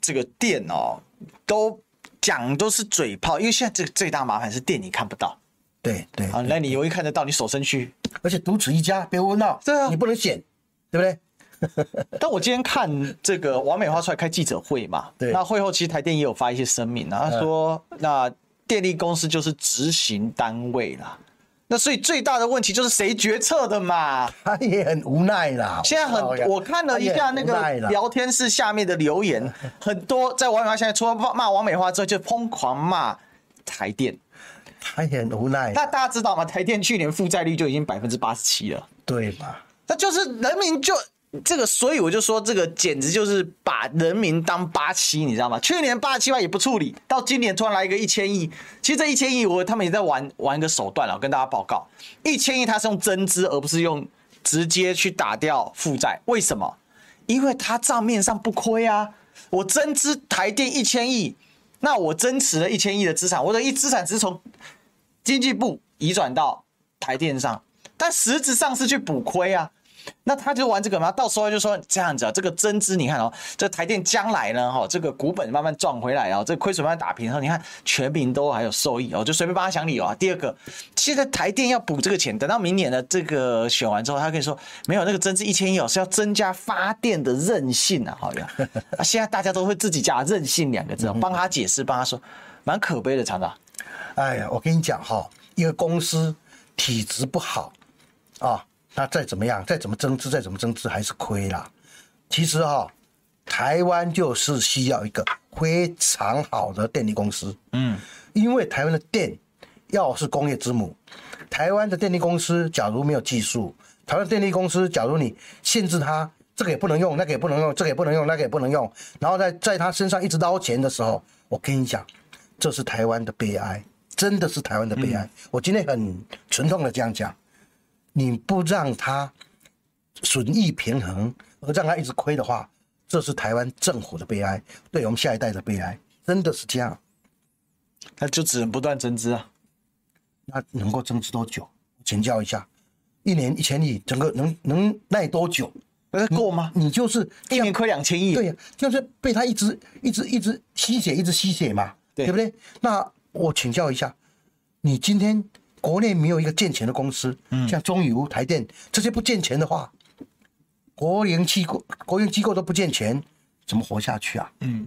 这个电哦，都讲都是嘴炮，因为现在这个最大麻烦是电你看不到，对对，啊，那你容易看得到，你手伸去，而且独此一家，别问到，对啊，你不能选，对不对？*laughs* 但我今天看这个王美花出来开记者会嘛，对，那会后其实台电也有发一些声明啊，他说那电力公司就是执行单位啦，那所以最大的问题就是谁决策的嘛，*laughs* 他也很无奈啦。*laughs* 现在很，我看了一下那个聊天室下面的留言，*laughs* 很多在王美花现在除了骂王美花之后，就疯狂骂台电，他也很无奈。那大家知道吗？台电去年负债率就已经百分之八十七了，对吧？那就是人民就。这个，所以我就说，这个简直就是把人民当八七，你知道吗？去年八七万也不处理，到今年突然来一个一千亿。其实这一千亿，我他们也在玩玩一个手段了，我跟大家报告，一千亿它是用增资，而不是用直接去打掉负债。为什么？因为它账面上不亏啊。我增资台电一千亿，那我增持了一千亿的资产，我的一资产只是从经济部移转到台电上，但实质上是去补亏啊。那他就玩这个嘛，到时候就说这样子啊，这个增资你看哦，这台电将来呢，哈，这个股本慢慢赚回来啊，这亏损慢慢打平，后你看全民都还有受益哦，就随便帮他想理由啊。第二个，现在台电要补这个钱，等到明年的这个选完之后，他可以说没有那个增资一千亿哦，是要增加发电的韧性啊，好像啊，现在大家都会自己加韧性两个字，帮他解释，帮他说，蛮可悲的，厂长。哎呀，我跟你讲哈，一个公司体质不好啊。那再怎么样，再怎么增资，再怎么增资还是亏啦。其实哈、哦，台湾就是需要一个非常好的电力公司。嗯，因为台湾的电要是工业之母，台湾的电力公司假如没有技术，台湾电力公司假如你限制它，这个也不能用，那个也不能用，这个也不能用，那个也不能用，然后在在他身上一直捞钱的时候，我跟你讲，这是台湾的悲哀，真的是台湾的悲哀。嗯、我今天很沉痛的这样讲。你不让他损益平衡，而让他一直亏的话，这是台湾政府的悲哀，对我们下一代的悲哀，真的是这样。那就只能不断增资啊。那能够增资多久？请教一下，一年一千亿，整个能能耐多久？那够吗？你就是一年亏两千亿，对呀，就是被他一直一直一直吸血，一直吸血嘛，对，对不对？那我请教一下，你今天。国内没有一个健全的公司，像中油、台电这些不健全的话，国营机构、国营机构都不健全，怎么活下去啊？嗯，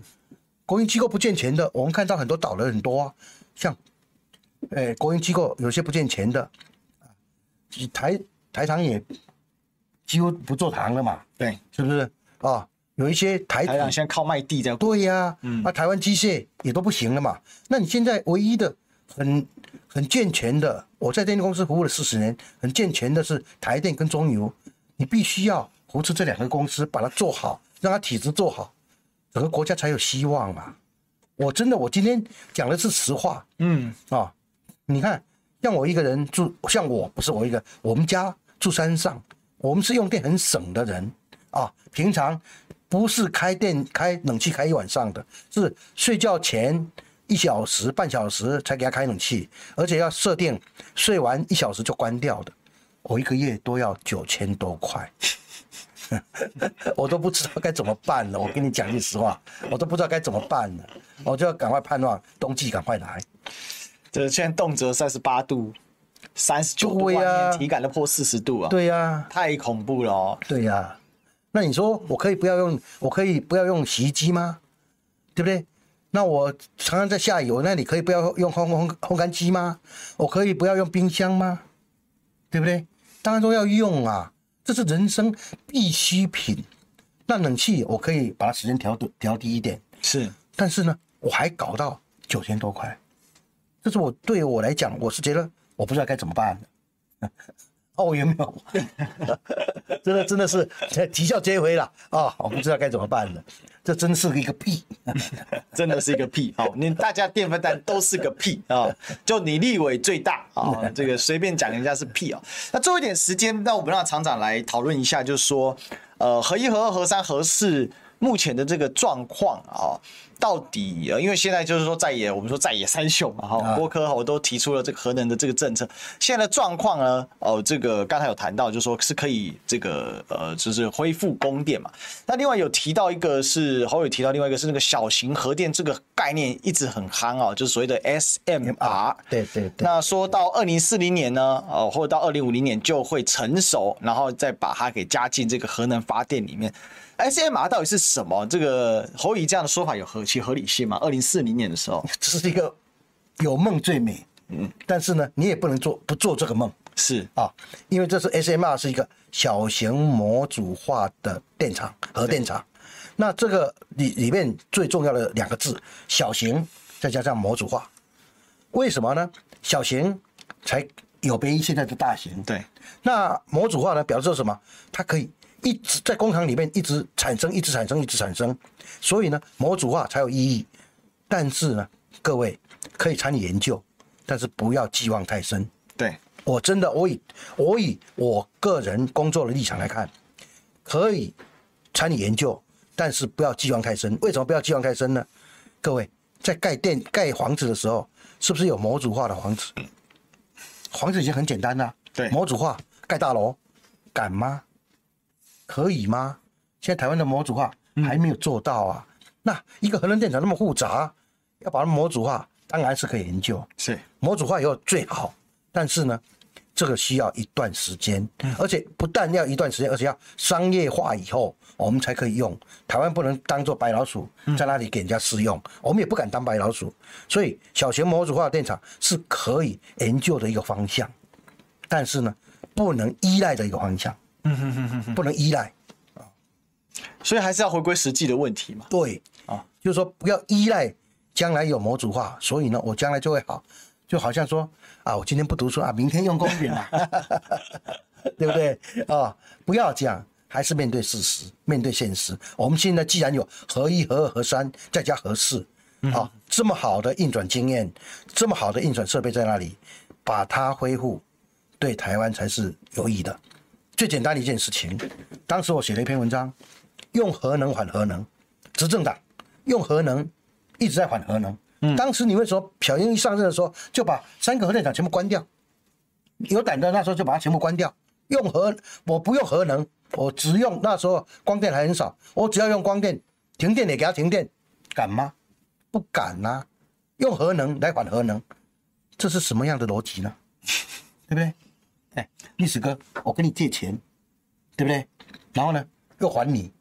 国营机构不健全的，我们看到很多倒了很多啊，像，诶，国营机构有些不健全的，台台糖也几乎不做糖了嘛，对，是不是啊、哦？有一些台台糖现在靠卖地在。对呀、啊，嗯，啊，台湾机械也都不行了嘛。那你现在唯一的很很健全的，我在电力公司服务了四十年，很健全的是台电跟中油，你必须要扶持这两个公司，把它做好，让它体质做好，整个国家才有希望嘛。我真的，我今天讲的是实话，嗯啊、哦，你看，像我一个人住，像我不是我一个，我们家住山上，我们是用电很省的人啊，平常。不是开电开冷气开一晚上的，是睡觉前一小时半小时才给他开冷气，而且要设定睡完一小时就关掉的。我一个月都要九千多块，*laughs* 我都不知道该怎么办了。我跟你讲句实话，我都不知道该怎么办了。我就要赶快盼望冬季赶快来。这现在动辄三十八度、三十九度，啊，体感都破四十度啊！对呀、啊，太恐怖了哦！对呀、啊。那你说我可以不要用，我可以不要用洗衣机吗？对不对？那我常常在下雨，我那里可以不要用烘烘烘干机吗？我可以不要用冰箱吗？对不对？当然都要用啊，这是人生必需品。那冷气我可以把它时间调调低一点，是。但是呢，我还搞到九千多块，这是我对我来讲，我是觉得我不知道该怎么办。*laughs* 哦，有没有？*laughs* 真的真的是啼笑皆非了啊、哦！我不知道该怎么办了，这真是一个屁，*laughs* 真的是一个屁！好，你大家电分蛋都是个屁啊！就你立委最大啊，这个随便讲人家是屁啊。那最后一点时间，那我们让厂长来讨论一下，就是说，呃，合一、合二、合三、合四目前的这个状况啊。到底呃，因为现在就是说在野，我们说在野三雄嘛，哈，郭科我都提出了这个核能的这个政策。现在的状况呢，哦，这个刚才有谈到，就是说是可以这个呃，就是恢复供电嘛。那另外有提到一个是侯友提到另外一个是那个小型核电这个概念一直很夯啊，就是所谓的 SMR。对对对。那说到二零四零年呢，哦，或者到二零五零年就会成熟，然后再把它给加进这个核能发电里面。SMR 到底是什么？这个侯乙这样的说法有合其合理性吗？二零四零年的时候，这是一个有梦最美，嗯，但是呢，你也不能做不做这个梦，是啊，因为这是 SMR 是一个小型模组化的电厂，核电厂。那这个里里面最重要的两个字，小型再加上模组化，为什么呢？小型才有别于现在的大型，对。那模组化呢，表示什么？它可以。一直在工厂里面一直产生，一直产生，一直产生，所以呢，模组化才有意义。但是呢，各位可以参与研究，但是不要寄望太深。对，我真的，我以我以我个人工作的立场来看，可以参与研究，但是不要寄望太深。为什么不要寄望太深呢？各位在盖电盖房子的时候，是不是有模组化的房子？房子已经很简单了，对，模组化盖大楼，敢吗？可以吗？现在台湾的模组化还没有做到啊。嗯、那一个核能电厂那么复杂，要把它模组化，当然是可以研究。是模组化以后最好，但是呢，这个需要一段时间，嗯、而且不但要一段时间，而且要商业化以后，我们才可以用。台湾不能当做白老鼠，在那里给人家试用，嗯、我们也不敢当白老鼠。所以小型模组化的电厂是可以研究的一个方向，但是呢，不能依赖的一个方向。嗯哼哼哼哼，不能依赖啊，所以还是要回归实际的问题嘛。对啊，就是说不要依赖将来有模组化，所以呢，我将来就会好，就好像说啊，我今天不读书啊，明天用功点嘛，*laughs* 对不对啊？不要这样，还是面对事实，面对现实。我们现在既然有合一、合二、合三，再加合四，啊，这么好的运转经验，这么好的运转设备在那里，把它恢复，对台湾才是有益的。最简单的一件事情，当时我写了一篇文章，用核能反核能，执政党用核能一直在反核能。嗯，当时你为什么小英一上任的时候就把三个核电厂全部关掉？有胆的那时候就把它全部关掉，用核我不用核能，我只用那时候光电还很少，我只要用光电，停电也给它停电，敢吗？不敢呐、啊，用核能来反核能，这是什么样的逻辑呢？*laughs* 对不对？哎，历史哥，我跟你借钱，对不对？然后呢，又还你，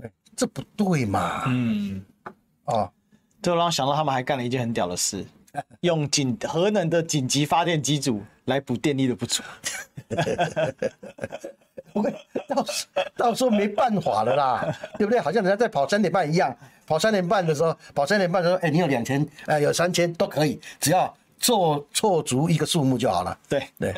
对，这不对嘛？嗯，哦，这让我想到他们还干了一件很屌的事，用紧核能的紧急发电机组来补电力的不足。*laughs* 不会，到时到时候没办法了啦，对不对？好像人家在跑三点半一样，跑三点半的时候，跑三点半的时候，哎，你有两千，哎，有三千都可以，只要做错足一个数目就好了。对对，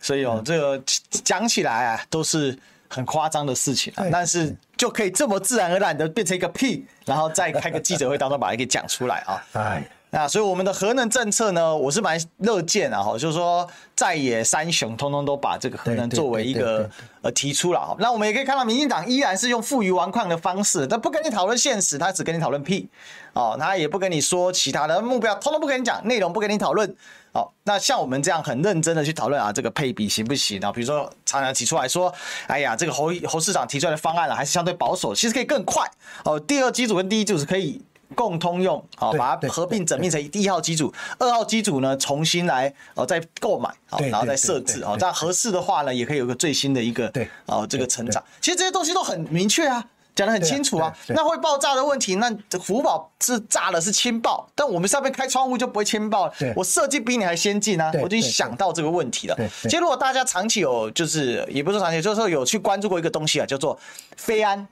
所以哦，这个讲起来啊，都是很夸张的事情啊，但是就可以这么自然而然的变成一个屁，然后再开个记者会当中把它给讲出来啊。哎。那所以我们的核能政策呢，我是蛮乐见啊，哈，就是说在野三雄通通都把这个核能作为一个呃提出了哈。那我们也可以看到，民进党依然是用负隅顽抗的方式，他不跟你讨论现实，他只跟你讨论屁，哦，他也不跟你说其他的目标，通通不跟你讲，内容不跟你讨论。好，那像我们这样很认真的去讨论啊，这个配比行不行啊？比如说常常提出来说，哎呀，这个侯侯市长提出来的方案啊，还是相对保守，其实可以更快哦。第二机组跟第一机组是可以。共通用，好，把它合并整并成一号机组，二号机组呢重新来哦再购买，好，然后再设置，哦，这样合适的话呢，也可以有个最新的一个，对，哦，这个成长。其实这些东西都很明确啊，讲得很清楚啊。那会爆炸的问题，那福宝是炸了是氢爆，但我们上面开窗户就不会氢爆。我设计比你还先进啊，我已经想到这个问题了。其实如果大家长期有，就是也不是长期，就是说有去关注过一个东西啊，叫做飞安。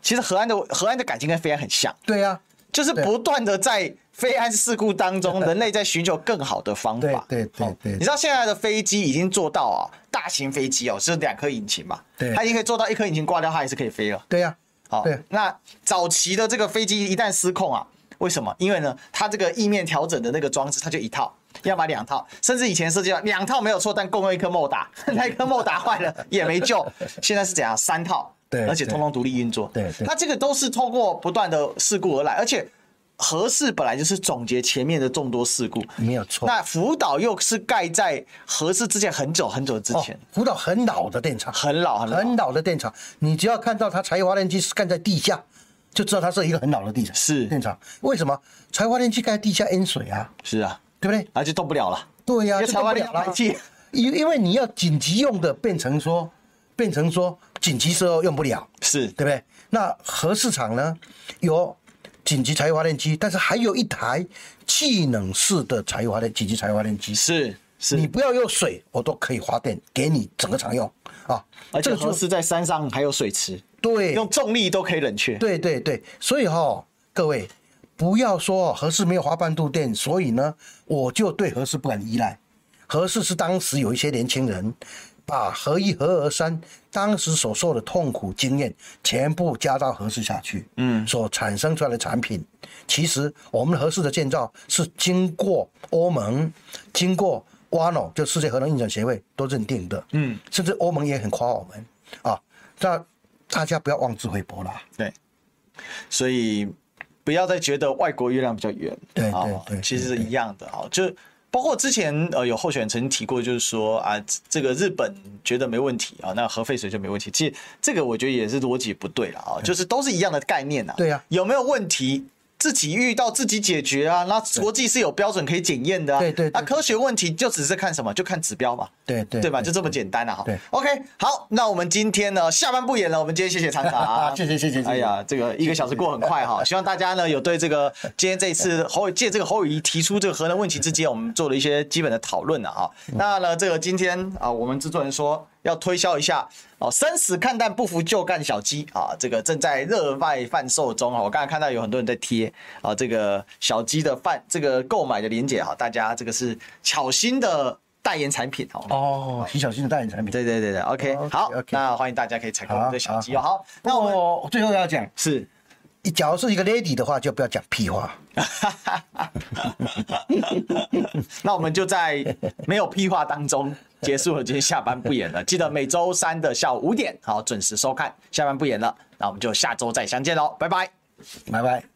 其实核安的核安的感情跟飞安很像。对呀。就是不断的在飞安事故当中，*laughs* 人类在寻求更好的方法。对对对，你知道现在的飞机已经做到啊，大型飞机哦是两颗引擎嘛，对，它已经可以做到一颗引擎挂掉，它也是可以飞了。对呀，好，那早期的这个飞机一旦失控啊，为什么？因为呢，它这个翼面调整的那个装置，它就一套，要买两套，甚至以前设计了两套没有错，但共用一颗 motor，*laughs* 那一颗 motor 坏了也没救。现在是怎样？三套。对，而且通通独立运作。对，它这个都是通过不断的事故而来，而且核四本来就是总结前面的众多事故，没有错。那福岛又是盖在核四之前很久很久之前，福岛很老的电厂，很老很老很老的电厂。你只要看到它柴油发电机是盖在地下，就知道它是一个很老的地厂。是电厂，为什么柴油发电机盖在地下淹水啊？是啊，对不对？而且动不了了。对呀，柴油发电机，因因为你要紧急用的，变成说。变成说紧急时候用不了，是对不对？那核市场呢，有紧急柴油发电机，但是还有一台气冷式的柴油发电紧急柴油发电机，是是，你不要用水，我都可以发电给你整个厂用啊。而且核是在山上还有水池，对，用重力都可以冷却。对对对，所以哈、哦，各位不要说核四没有花半度电，所以呢，我就对核四不敢依赖。核四是当时有一些年轻人。把核一、核二、核三当时所受的痛苦经验全部加到合四下去，嗯，所产生出来的产品，其实我们核四的建造是经过欧盟、经过 WANO 就世界核能运转协会都认定的，嗯，甚至欧盟也很夸我们啊，那大家不要妄自菲薄啦，对，所以不要再觉得外国月亮比较圆，对对对，其实是一样的啊，就。包括之前呃有候选人曾经提过，就是说啊，这个日本觉得没问题啊，那核废水就没问题。其实这个我觉得也是逻辑不对了啊，就是都是一样的概念呐。对呀，有没有问题？自己遇到自己解决啊，那国际是有标准可以检验的啊。对对，那科学问题就只是看什么，就看指标嘛。对对，对吧？就这么简单了哈。对，OK，好，那我们今天呢下班不演了，我们今天谢谢厂长，*laughs* 谢谢谢谢。哎呀，这个一个小时过很快哈，希望大家呢有对这个今天这一次侯借这个侯友宜提出这个核能问题之间，我们做了一些基本的讨论了啊。那呢，这个今天啊，我们制作人说。要推销一下哦，生死看淡，不服就干小鸡啊！这个正在热卖贩售中啊！我刚才看到有很多人在贴啊，这个小鸡的贩这个购买的链接哈，大家这个是巧心的代言产品哦。哦，徐巧心的代言产品。对对对对，OK，好，那欢迎大家可以采购我们的小鸡哦。好，那我最后要讲是，假如是一个 lady 的话，就不要讲屁话。那我们就在没有屁话当中。*laughs* 结束了，今天下班不演了。记得每周三的下午五点，好准时收看。下班不演了，那我们就下周再相见喽，拜拜，拜拜。